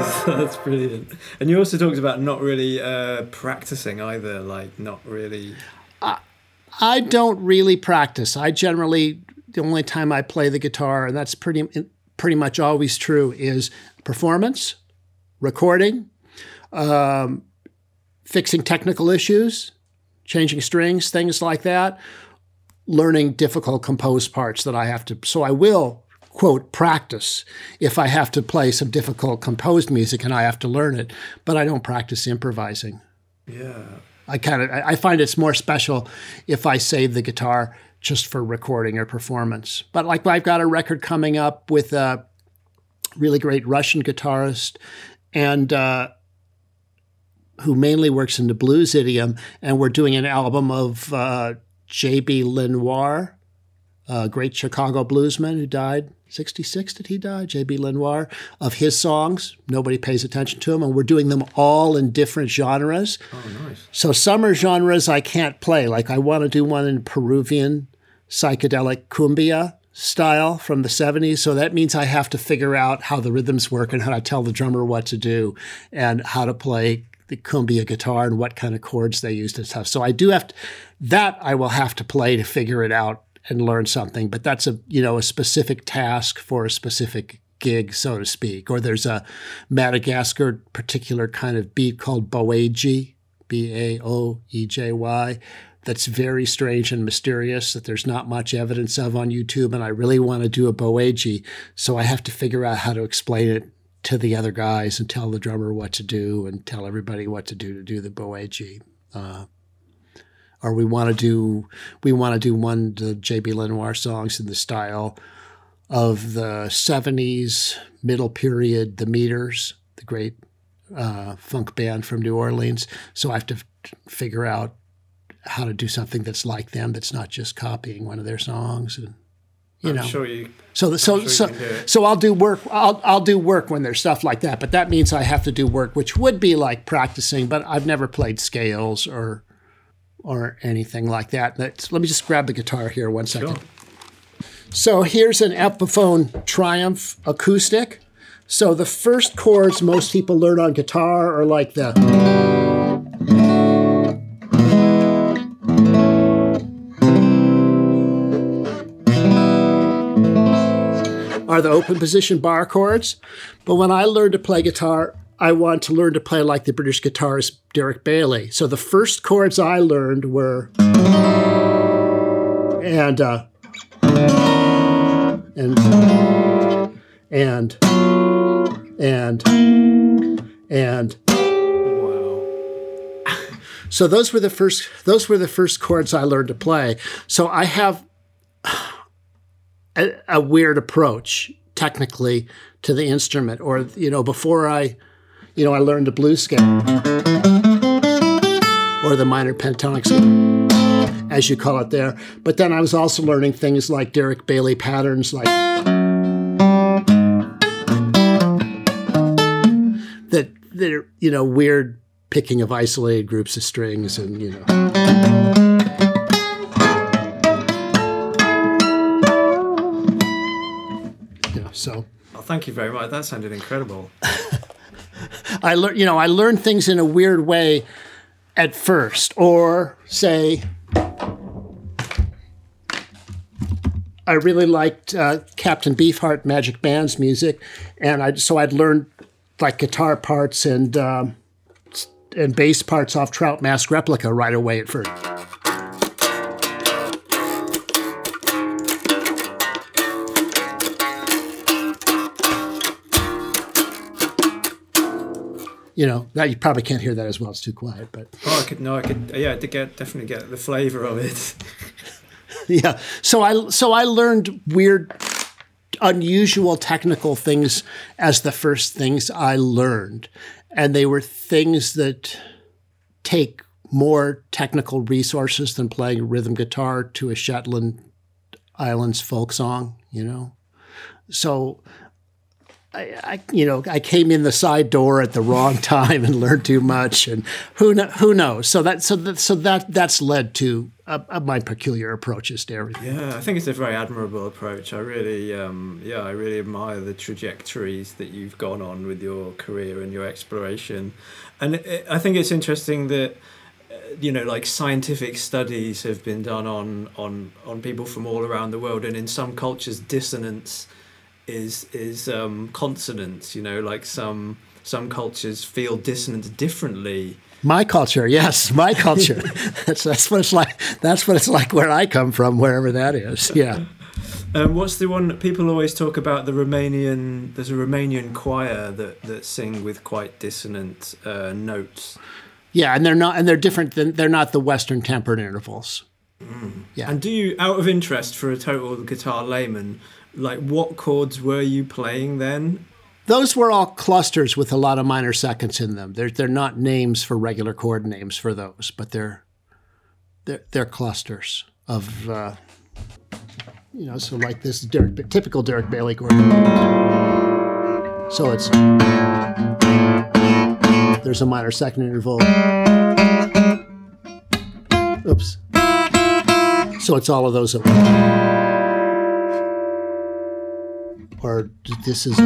That's brilliant. And you also talked about not really uh, practicing either, like not really. I don't really practice. I generally the only time I play the guitar, and that's pretty pretty much always true, is performance, recording, um, fixing technical issues, changing strings, things like that, learning difficult composed parts that I have to. So I will quote practice if I have to play some difficult composed music and I have to learn it, but I don't practice improvising. Yeah. I kind of I find it's more special if I save the guitar just for recording or performance. But like I've got a record coming up with a really great Russian guitarist and uh, who mainly works in the blues idiom, and we're doing an album of uh, J.B. Lenoir, a great Chicago bluesman who died 66 did he die j.b lenoir of his songs. Nobody pays attention to him and we're doing them all in different genres. Oh nice. So some are genres i can't play like i want to do one in peruvian psychedelic cumbia style from the 70s so that means i have to figure out how the rhythms work and how to tell the drummer what to do and how to play the cumbia guitar and what kind of chords they used and stuff. So i do have to that i will have to play to figure it out and learn something, but that's a you know a specific task for a specific gig, so to speak. Or there's a Madagascar particular kind of beat called Baoejy, B A O E J Y, that's very strange and mysterious that there's not much evidence of on YouTube, and I really want to do a Baoejy, so I have to figure out how to explain it to the other guys and tell the drummer what to do and tell everybody what to do to do the Baoejy. Uh, or we want to do we want to do one of the JB Lenoir songs in the style of the 70s middle period the Meters the great uh, funk band from New Orleans so I have to f- figure out how to do something that's like them that's not just copying one of their songs and you I'm know sure you so so sure so, you can do it. so I'll do work I'll I'll do work when there's stuff like that but that means I have to do work which would be like practicing but I've never played scales or or anything like that. Let's, let me just grab the guitar here one second. Sure. So here's an Epiphone Triumph acoustic. So the first chords most people learn on guitar are like the are the open position bar chords. But when I learned to play guitar, I wanted to learn to play like the British guitarist Derek Bailey. So the first chords I learned were and uh, and and and and wow so those were the first those were the first chords I learned to play. So I have a, a weird approach technically to the instrument or you know before I you know I learned the blues scale or the minor pentatonic scale as you call it there. But then I was also learning things like Derek Bailey patterns like that that are, you know weird picking of isolated groups of strings and you know. Yeah so. Oh, thank you very much. That sounded incredible I learned you know I learned things in a weird way at first or say I really liked uh, Captain Beefheart Magic Band's music, and I so I'd learned like guitar parts and um, and bass parts off Trout Mask Replica right away at first. You know, that you probably can't hear that as well. It's too quiet, but oh I could no I could yeah to get definitely get the flavor of it yeah. So I so I learned weird, unusual technical things as the first things I learned, and they were things that take more technical resources than playing rhythm guitar to a Shetland Islands folk song. You know, so. I, I, you know, I came in the side door at the wrong time and learned too much, and who kn- who knows? So that so that so that that's led to uh, uh, my peculiar approaches to everything. Yeah, I think it's a very admirable approach. I really, um, yeah, I really admire the trajectories that you've gone on with your career and your exploration, and it, I think it's interesting that uh, you know, like scientific studies have been done on on on people from all around the world, and in some cultures, dissonance is is um, consonance. You know, like some some cultures feel dissonance differently. My culture, yes, my culture. that's that's what it's like. That's what it's like where I come from, wherever that is. Yeah. Um, what's the one people always talk about? The Romanian. There's a Romanian choir that that sing with quite dissonant uh, notes. Yeah, and they're not, and they're different than they're not the Western tempered intervals. Mm. Yeah. And do you, out of interest, for a total guitar layman, like what chords were you playing then? Those were all clusters with a lot of minor seconds in them. They're they're not names for regular chord names for those, but they're they're, they're clusters of. Uh, you know, so like this Derek, typical Derek Bailey chord. So it's there's a minor second interval. Oops. So it's all of those. Or this is. See.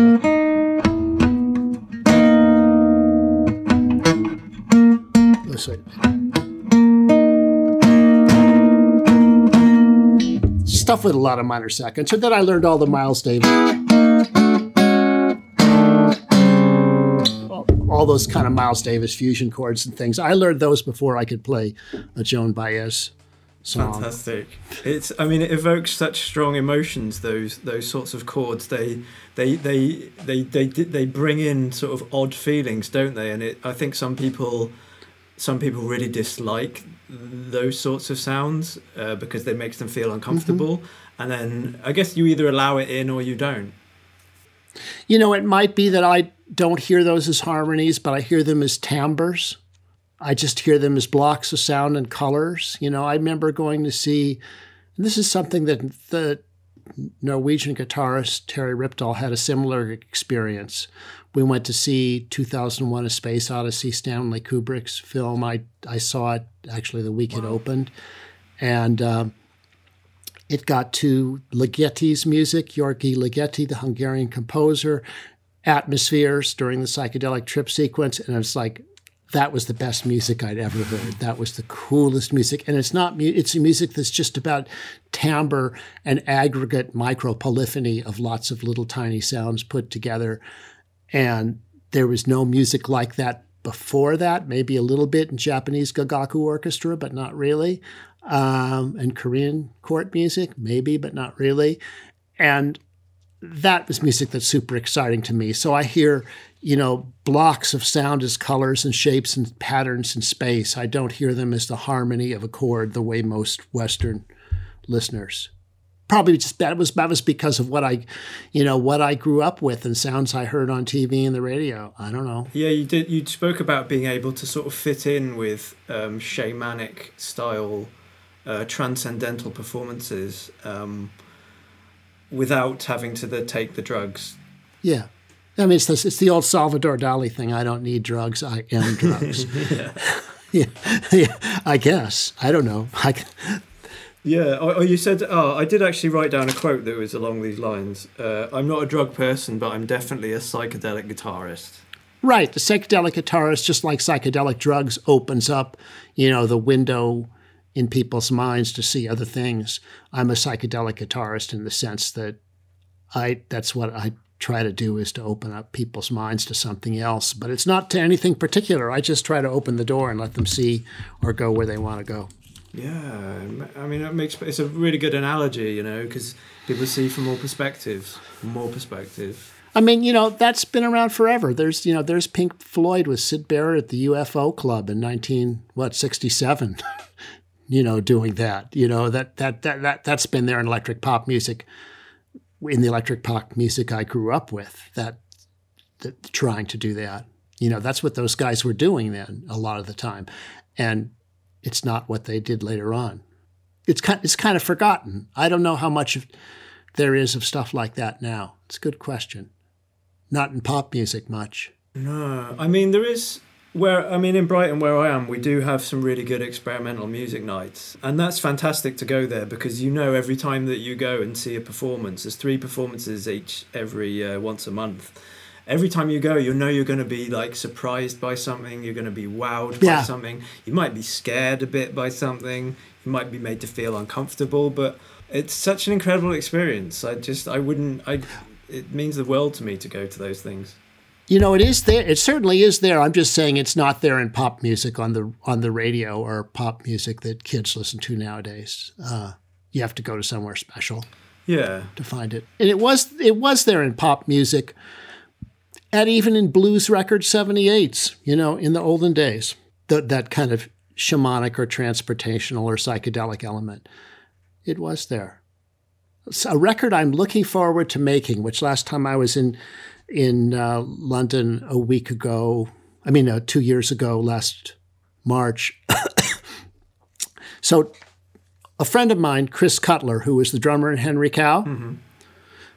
Stuff with a lot of minor seconds. So then I learned all the Miles Davis. all those kind of Miles Davis fusion chords and things. I learned those before I could play a Joan Baez song. Fantastic. It's I mean it evokes such strong emotions those those sorts of chords. They they they they they they bring in sort of odd feelings, don't they? And it I think some people some people really dislike those sorts of sounds uh, because they makes them feel uncomfortable. Mm-hmm. And then I guess you either allow it in or you don't. You know, it might be that I don't hear those as harmonies, but I hear them as timbres. I just hear them as blocks of sound and colors. You know, I remember going to see, and this is something that the Norwegian guitarist Terje Rypdal had a similar experience. We went to see 2001: A Space Odyssey, Stanley Kubrick's film. I I saw it actually the week wow. it opened, and. Uh, it got to Ligeti's music, György Ligeti, the Hungarian composer, atmospheres during the psychedelic trip sequence. And it's like, that was the best music I'd ever heard. That was the coolest music. And it's not, it's a music that's just about timbre and aggregate micro polyphony of lots of little tiny sounds put together. And there was no music like that before that, maybe a little bit in Japanese Gagaku orchestra, but not really um, and Korean court music, maybe, but not really. And that was music that's super exciting to me. So I hear, you know, blocks of sound as colors and shapes and patterns in space. I don't hear them as the harmony of a chord the way most Western listeners. Probably just that was that was because of what I, you know, what I grew up with and sounds I heard on TV and the radio. I don't know. Yeah, you did. You spoke about being able to sort of fit in with um, shamanic style uh, transcendental performances um, without having to the, take the drugs. Yeah. I mean, it's, this, it's the old Salvador Dali thing. I don't need drugs. I am drugs. yeah. yeah. yeah. I guess. I don't know. I, yeah. Oh, oh, you said, oh, I did actually write down a quote that was along these lines. Uh, I'm not a drug person, but I'm definitely a psychedelic guitarist. Right. The psychedelic guitarist, just like psychedelic drugs, opens up, you know, the window in people's minds to see other things. I'm a psychedelic guitarist in the sense that I that's what I try to do is to open up people's minds to something else, but it's not to anything particular. I just try to open the door and let them see or go where they want to go. Yeah, I mean, it makes it's a really good analogy, you know, because people see from all perspectives, more perspectives. I mean, you know, that's been around forever. There's, you know, there's Pink Floyd with Syd Barrett at the UFO Club in 19 what 67. you know, doing that. You know, that that that that that's been there in electric pop music, in the electric pop music I grew up with. That, that trying to do that. You know, that's what those guys were doing then a lot of the time, and it's not what they did later on. It's kind it's kind of forgotten. I don't know how much there is of stuff like that now. It's a good question. Not in pop music much. No, I mean there is where I mean, in Brighton, where I am, we do have some really good experimental music nights, and that's fantastic to go there because you know every time that you go and see a performance, there's three performances each every uh, once a month. Every time you go, you know you're going to be like surprised by something. You're going to be wowed yeah. by something. You might be scared a bit by something. You might be made to feel uncomfortable, but it's such an incredible experience. I just I wouldn't I. It means the world to me to go to those things. You know, it is there. It certainly is there. I'm just saying it's not there in pop music on the on the radio or pop music that kids listen to nowadays. Uh, you have to go to somewhere special. Yeah. To find it, and it was it was there in pop music, and even in blues record 78s. You know, in the olden days, that that kind of shamanic or transportational or psychedelic element, it was there. It's a record I'm looking forward to making. Which last time I was in in uh, London a week ago. I mean, uh, two years ago, last March. so, a friend of mine, Chris Cutler, who was the drummer in Henry Cow, mm-hmm.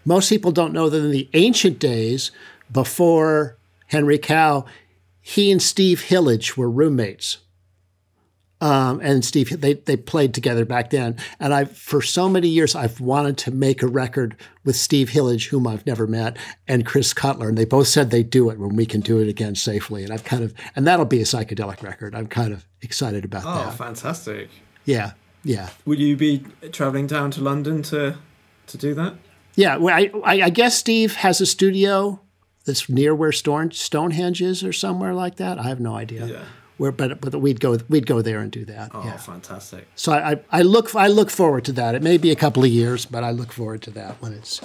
most people don't know that in the ancient days, before Henry Cow, he and Steve Hillage were roommates um, and Steve, they they played together back then. And I, for so many years, I've wanted to make a record with Steve Hillage, whom I've never met, and Chris Cutler, and they both said they'd do it when we can do it again safely. And I've kind of, and that'll be a psychedelic record. I'm kind of excited about oh, that. Oh, fantastic! Yeah, yeah. Would you be traveling down to London to to do that? Yeah, well, I I, I guess Steve has a studio that's near where Stone, Stonehenge is, or somewhere like that. I have no idea. Yeah where but but we'd go we'd go there and do that. Oh, yeah. fantastic! So I, I, look I look forward to that. It may be a couple of years, but I look forward to that when it's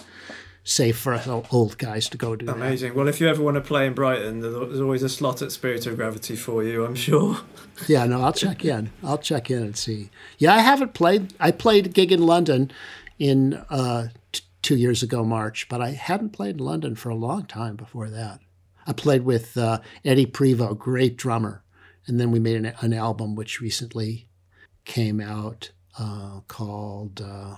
safe for us old guys to go do. That. Amazing. That. Well, if you ever want to play in Brighton, there's always a slot at Spirit of Gravity for you. I'm sure. yeah, no, I'll check in. I'll check in and see. Yeah, I haven't played. I played a gig in London in uh, t- two years ago, March, but I hadn't played in London for a long time before that. I played with uh, Eddie Prevost, great drummer and then we made an, an album which recently came out uh, called, uh,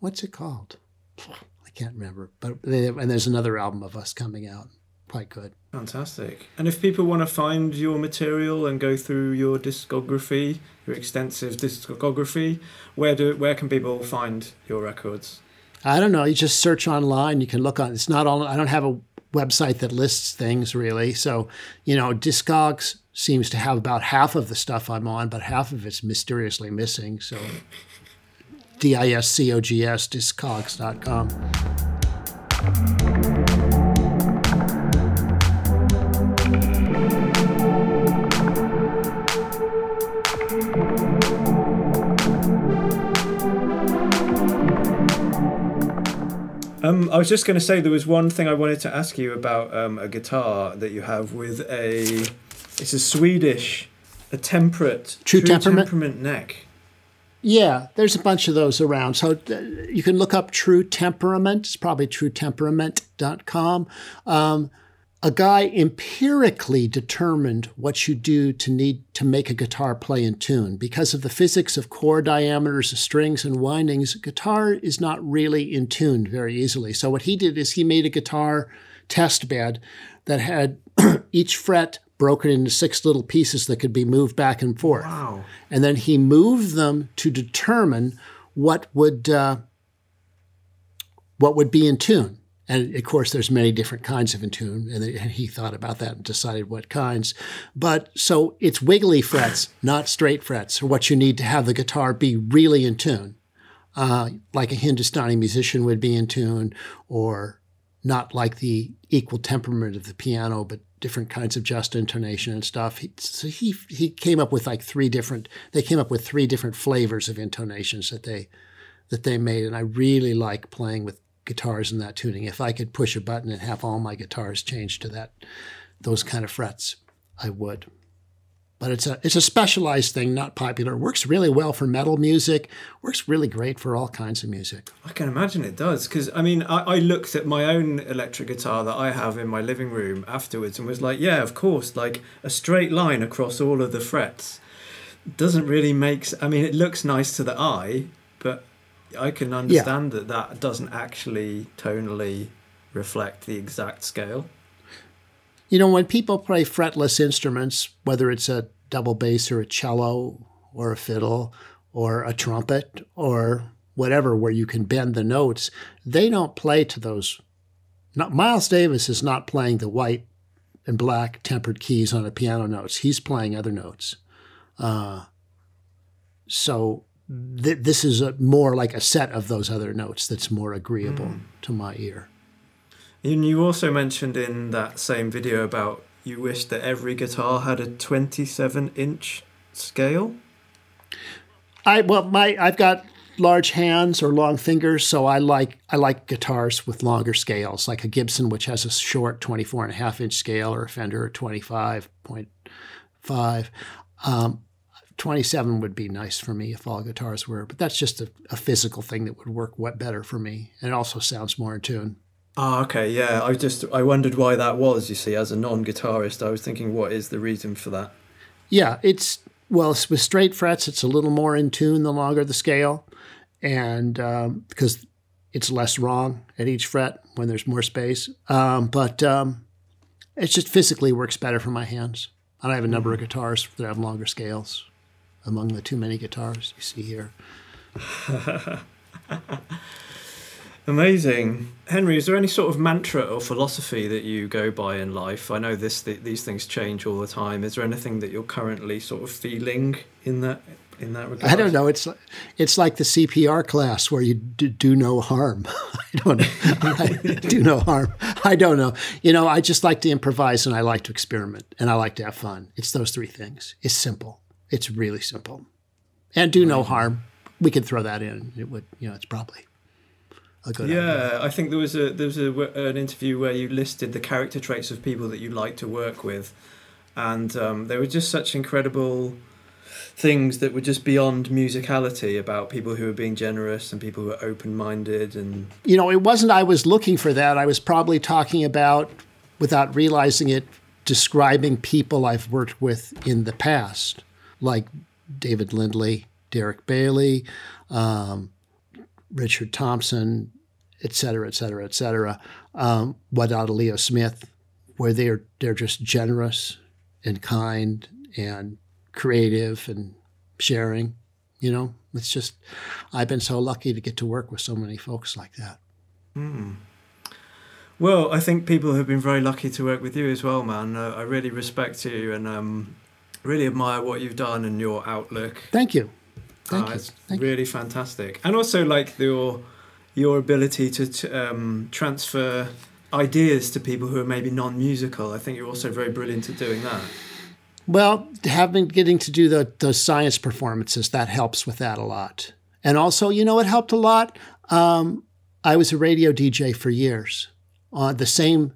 what's it called? I can't remember. But they, and there's another album of us coming out. Quite good. Fantastic. And if people want to find your material and go through your discography, your extensive discography, where do where can people find your records? I don't know. You just search online. You can look on. It's not all. I don't have a website that lists things really. So, you know, Discogs seems to have about half of the stuff I'm on, but half of it's mysteriously missing. So, D I S C O G S, discogs.com. Um, I was just going to say there was one thing I wanted to ask you about um, a guitar that you have with a it's a Swedish, a temperate, true, true temperament? temperament neck. Yeah, there's a bunch of those around. So uh, you can look up True Temperament. It's probably truetemperament.com. Um, a guy empirically determined what you do to need to make a guitar play in tune. Because of the physics of core diameters of strings and windings, guitar is not really in tune very easily. So what he did is he made a guitar test bed that had each fret broken into six little pieces that could be moved back and forth. Wow. And then he moved them to determine what would uh, what would be in tune. And of course, there's many different kinds of in tune, and he thought about that and decided what kinds. But so it's wiggly frets, not straight frets, are what you need to have the guitar be really in tune, uh, like a Hindustani musician would be in tune, or not like the equal temperament of the piano, but different kinds of just intonation and stuff. He, so he he came up with like three different. They came up with three different flavors of intonations that they that they made, and I really like playing with guitars in that tuning. If I could push a button and have all my guitars change to that those kind of frets, I would but it's a it's a specialized thing, not popular. It works really well for metal music. Works really great for all kinds of music. I can imagine it does because I mean I, I, looked at my own electric guitar that I have in my living room afterwards and was like, yeah, of course, like a straight line across all of the frets doesn't really make. I mean, it looks nice to the eye, but I can understand yeah. that that doesn't actually tonally reflect the exact scale. You know, when people play fretless instruments, whether it's a double bass or a cello or a fiddle or a trumpet or whatever, where you can bend the notes, they don't play to those. Not, Miles Davis is not playing the white and black tempered keys on a piano notes. He's playing other notes. Uh, so th- this is a, more like a set of those other notes that's more agreeable mm. to my ear. And you also mentioned in that same video about you wish that every guitar had a 27 inch scale. I well my I've got large hands or long fingers, so I like I like guitars with longer scales, like a Gibson which has a short 24 and a half inch scale or a Fender 25.5. Um, 27 would be nice for me if all guitars were, but that's just a, a physical thing that would work what better for me. And it also sounds more in tune. Oh, okay, yeah. I just I wondered why that was. You see, as a non-guitarist, I was thinking, what is the reason for that? Yeah, it's well with straight frets, it's a little more in tune the longer the scale, and um, because it's less wrong at each fret when there's more space. Um, but um, it just physically works better for my hands. And I have a number of guitars that have longer scales among the too many guitars you see here. Amazing, Henry. Is there any sort of mantra or philosophy that you go by in life? I know this th- these things change all the time. Is there anything that you're currently sort of feeling in that in that regard? I don't know. It's it's like the CPR class where you do, do no harm. I don't know. I do no harm. I don't know. You know, I just like to improvise and I like to experiment and I like to have fun. It's those three things. It's simple. It's really simple, and do no harm. We could throw that in. It would. You know, it's probably a good yeah, idea. I think there was a there was a, an interview where you listed the character traits of people that you like to work with, and um, they were just such incredible things that were just beyond musicality about people who were being generous and people who were open-minded and you know it wasn't i was looking for that i was probably talking about without realizing it describing people i've worked with in the past like david lindley derek bailey um, richard thompson et cetera, et cetera, et cetera. Um, out Leo Smith, where they're they're just generous and kind and creative and sharing. You know, it's just I've been so lucky to get to work with so many folks like that. Mm. Well, I think people have been very lucky to work with you as well, man. Uh, I really respect you and um, really admire what you've done and your outlook. Thank you. Thank uh, you. It's Thank really you. fantastic, and also like your your ability to, to um, transfer ideas to people who are maybe non-musical. I think you're also very brilliant at doing that. Well, having getting to do the the science performances that helps with that a lot, and also you know it helped a lot. Um, I was a radio DJ for years on the same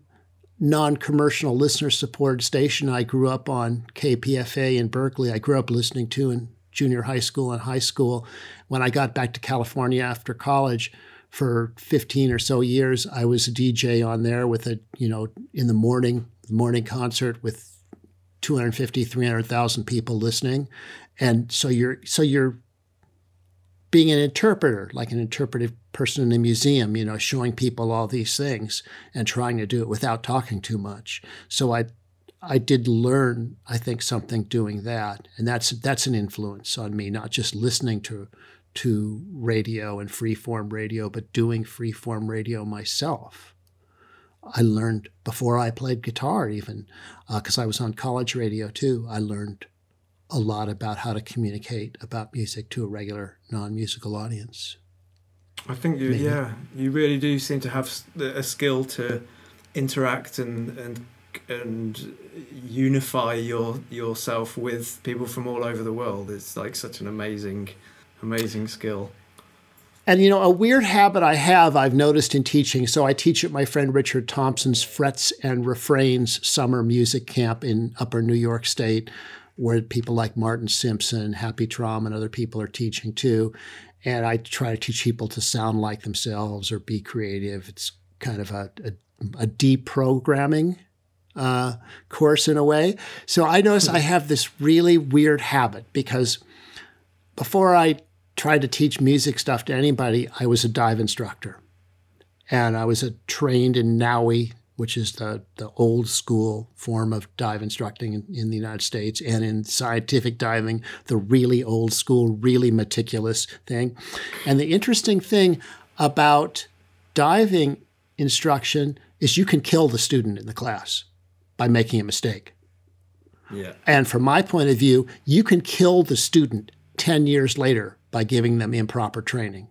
non-commercial listener-supported station I grew up on, KPFA in Berkeley. I grew up listening to in junior high school and high school. When I got back to California after college, for 15 or so years. I was a DJ on there with a, you know, in the morning, morning concert with 250, 300,000 people listening. And so you're, so you're being an interpreter, like an interpretive person in a museum, you know, showing people all these things and trying to do it without talking too much. So I, I did learn, I think, something doing that, and that's that's an influence on me, not just listening to to radio and freeform radio, but doing freeform radio myself. I learned before I played guitar, even because uh, I was on college radio too. I learned a lot about how to communicate about music to a regular non-musical audience. I think you, Maybe. yeah, you really do seem to have a skill to interact and and and unify your yourself with people from all over the world. It's like such an amazing Amazing skill. And you know, a weird habit I have, I've noticed in teaching. So I teach at my friend Richard Thompson's Frets and Refrains summer music camp in Upper New York State, where people like Martin Simpson, Happy Traum, and other people are teaching too. And I try to teach people to sound like themselves or be creative. It's kind of a, a, a deprogramming uh, course in a way. So I notice I have this really weird habit because before I tried to teach music stuff to anybody, I was a dive instructor. And I was a, trained in NAUI, which is the, the old school form of dive instructing in, in, the United States, and in scientific diving, the really old school, really meticulous thing. And the interesting thing about diving instruction is you can kill the student in the class by making a mistake. Yeah. And from my point of view, you can kill the student 10 years later by giving them improper training.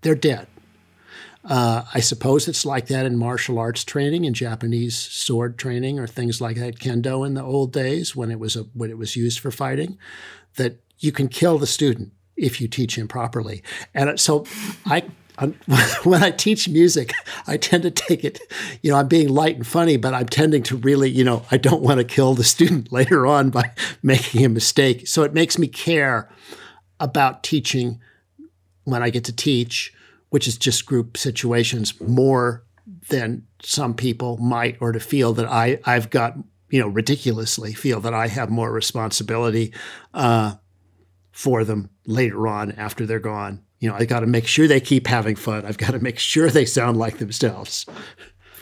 They're dead. Uh, I suppose it's like that in martial arts training and Japanese sword training or things like that, kendo in the old days when it was a, when it was used for fighting, that you can kill the student if you teach him properly. And so I when I teach music, I tend to take it, you know, I'm being light and funny, but I'm tending to really, you know, I don't want to kill the student later on by making a mistake. So it makes me care about teaching when I get to teach which is just group situations more than some people might, or to feel that I, I've got, you know, ridiculously feel that I have more responsibility uh, for them later on after they're gone. You know, I got to make sure they keep having fun. I've got to make sure they sound like themselves.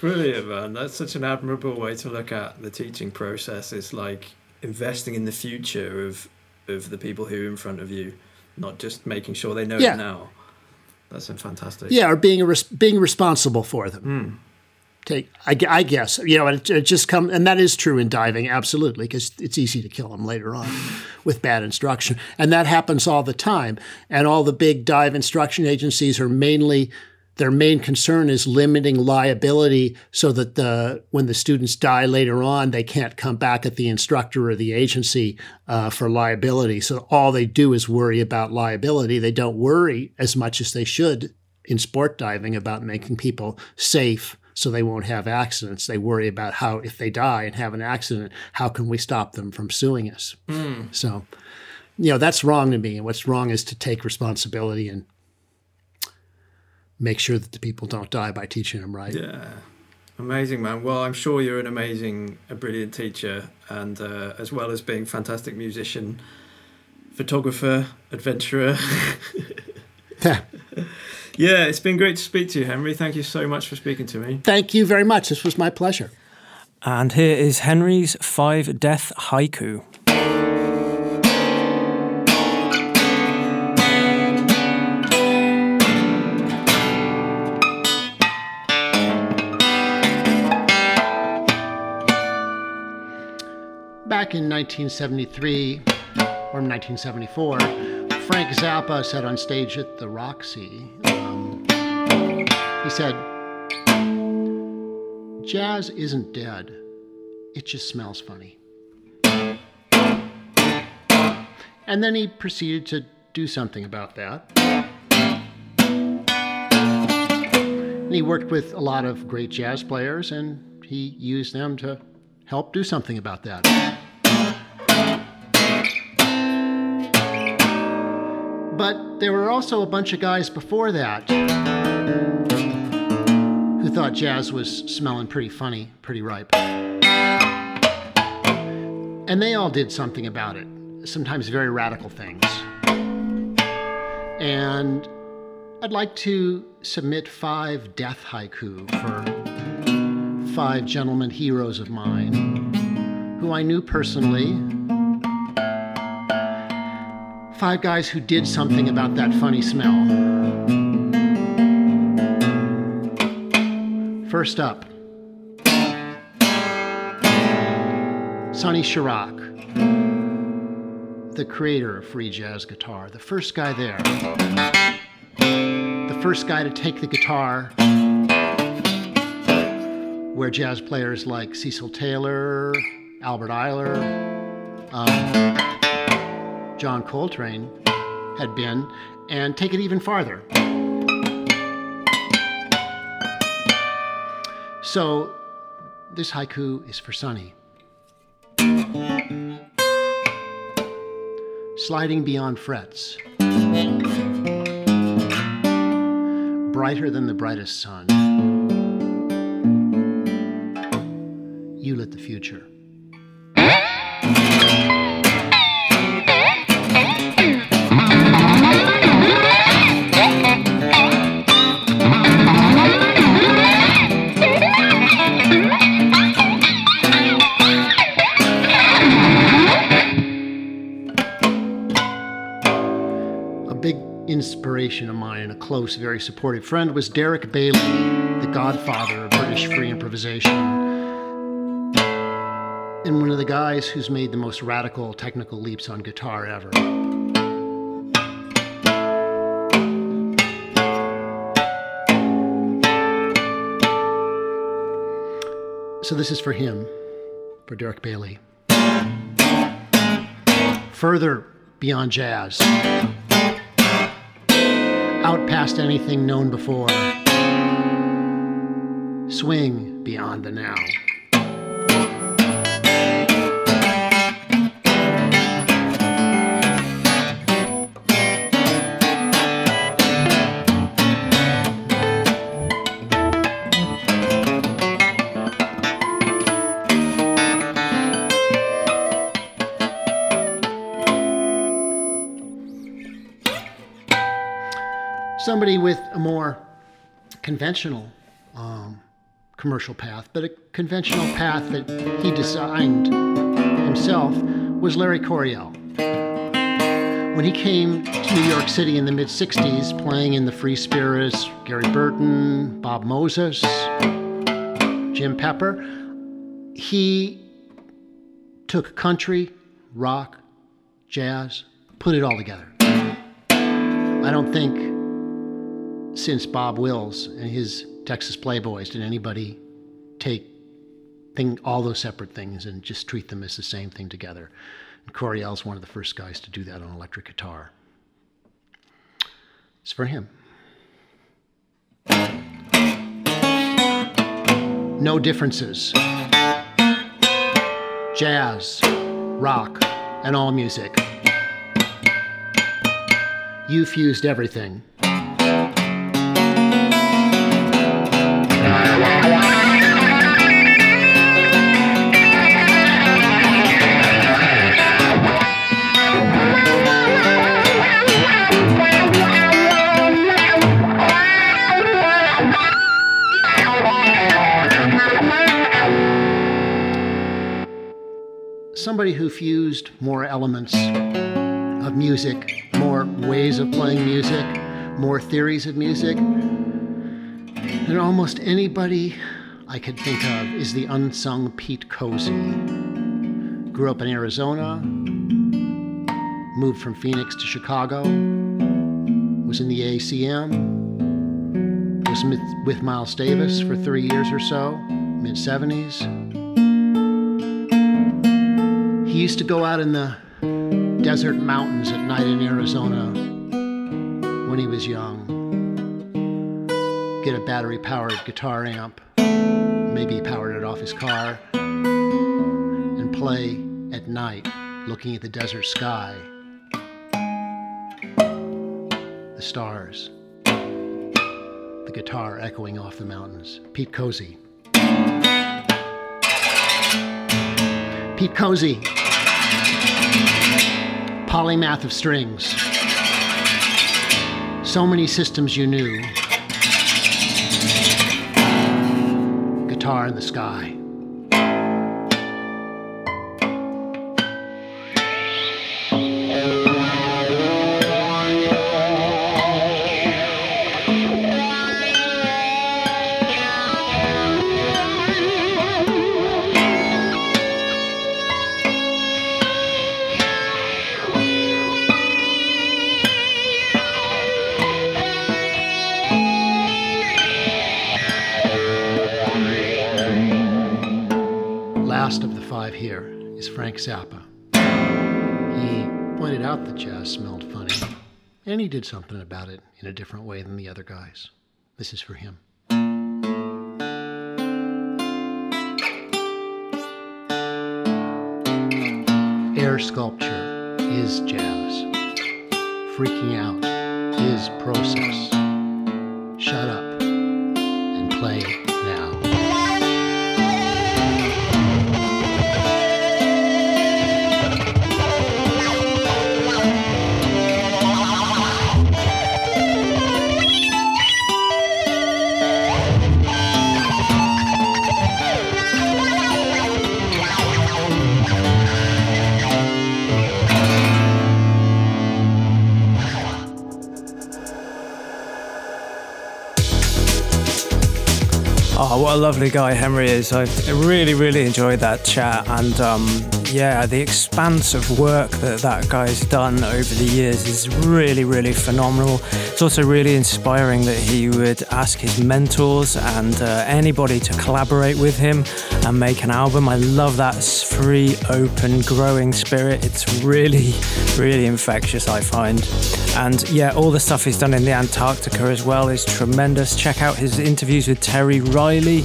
Brilliant, man. That's such an admirable way to look at the teaching process. It's like investing in the future of of the people who are in front of you, not just making sure they know yeah. it now. That's fantastic. Yeah, or being res- being responsible for them. Mm. Take, I, I, guess you know it, it, just come, and that is true in diving, absolutely, because it's easy to kill them later on with bad instruction, and that happens all the time. And all the big dive instruction agencies are mainly their main concern is limiting liability so that the when the students die later on, they can't come back at the instructor or the agency uh, for liability. So all they do is worry about liability. They don't worry as much as they should in sport diving about making people safe so they won't have accidents. They worry about how if they die and have an accident, how can we stop them from suing us? Mm. So, you know, that's wrong to me. And what's wrong is to take responsibility and make sure that the people don't die by teaching them right. Yeah. Amazing, man. Well, I'm sure you're an amazing, a brilliant teacher, and uh, as well as being fantastic musician, photographer, adventurer. yeah. yeah, it's been great to speak to you, Henry. Thank you so much for speaking to me. Thank you very much. This was my pleasure. And here is Henry's five death haiku. Back in 1973 or 1974, Frank Zappa said on stage at the Roxy, um, he said, Jazz isn't dead, it just smells funny. And then he proceeded to do something about that. And he worked with a lot of great jazz players and he used them to help do something about that. But there were also a bunch of guys before that who thought jazz was smelling pretty funny, pretty ripe. And they all did something about it, sometimes very radical things. And I'd like to submit five death haiku for five gentlemen heroes of mine who I knew personally Five guys who did something about that funny smell. First up, Sonny Sharrock, the creator of free jazz guitar, the first guy there. The first guy to take the guitar where jazz players like Cecil Taylor, Albert Ayler, um, John Coltrane had been and take it even farther. So, this haiku is for Sonny. Sliding beyond frets, brighter than the brightest sun. You lit the future. inspiration of mine and a close, very supportive friend was Derek Bailey, the godfather of British free improvisation. And one of the guys who's made the most radical technical leaps on guitar ever. So this is for him, for Derek Bailey. Further beyond jazz out past anything known before, swing beyond the now. More conventional um, commercial path, but a conventional path that he designed himself was Larry Coryell. When he came to New York City in the mid 60s, playing in the Free Spirits, Gary Burton, Bob Moses, Jim Pepper, he took country, rock, jazz, put it all together. I don't think since Bob Wills and his Texas Playboys did anybody take thing, all those separate things and just treat them as the same thing together. And Coryell's one of the first guys to do that on electric guitar. It's for him. No differences. Jazz, rock, and all music. You fused everything. Somebody who fused more elements of music, more ways of playing music, more theories of music than almost anybody I could think of is the unsung Pete Cosey. Grew up in Arizona, moved from Phoenix to Chicago, was in the ACM, was with Miles Davis for three years or so, mid 70s. He used to go out in the desert mountains at night in Arizona when he was young. Get a battery powered guitar amp, maybe powered it off his car, and play at night looking at the desert sky, the stars, the guitar echoing off the mountains. Pete Cosey. Pete Cosey, polymath of strings. So many systems you knew. Guitar in the sky. Did something about it in a different way than the other guys. This is for him. Air sculpture is jazz. Freaking out is process. Shut up and play Oh, what a lovely guy Henry is. I really, really enjoyed that chat. And um, yeah, the expanse of work that that guy's done over the years is really, really phenomenal. It's also really inspiring that he would ask his mentors and uh, anybody to collaborate with him and make an album. I love that free, open, growing spirit. It's really, really infectious, I find. And yeah, all the stuff he's done in the Antarctica as well is tremendous. Check out his interviews with Terry Riley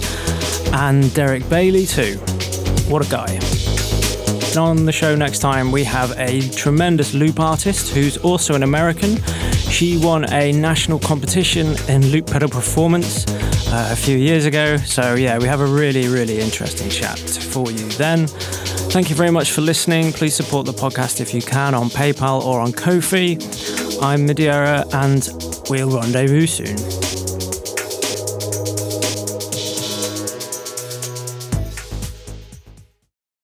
and Derek Bailey too. What a guy. And on the show next time, we have a tremendous loop artist who's also an American. She won a national competition in loop pedal performance uh, a few years ago. So, yeah, we have a really, really interesting chat for you then. Thank you very much for listening. Please support the podcast if you can on PayPal or on Ko-fi. I'm midierror, and we'll rendezvous soon.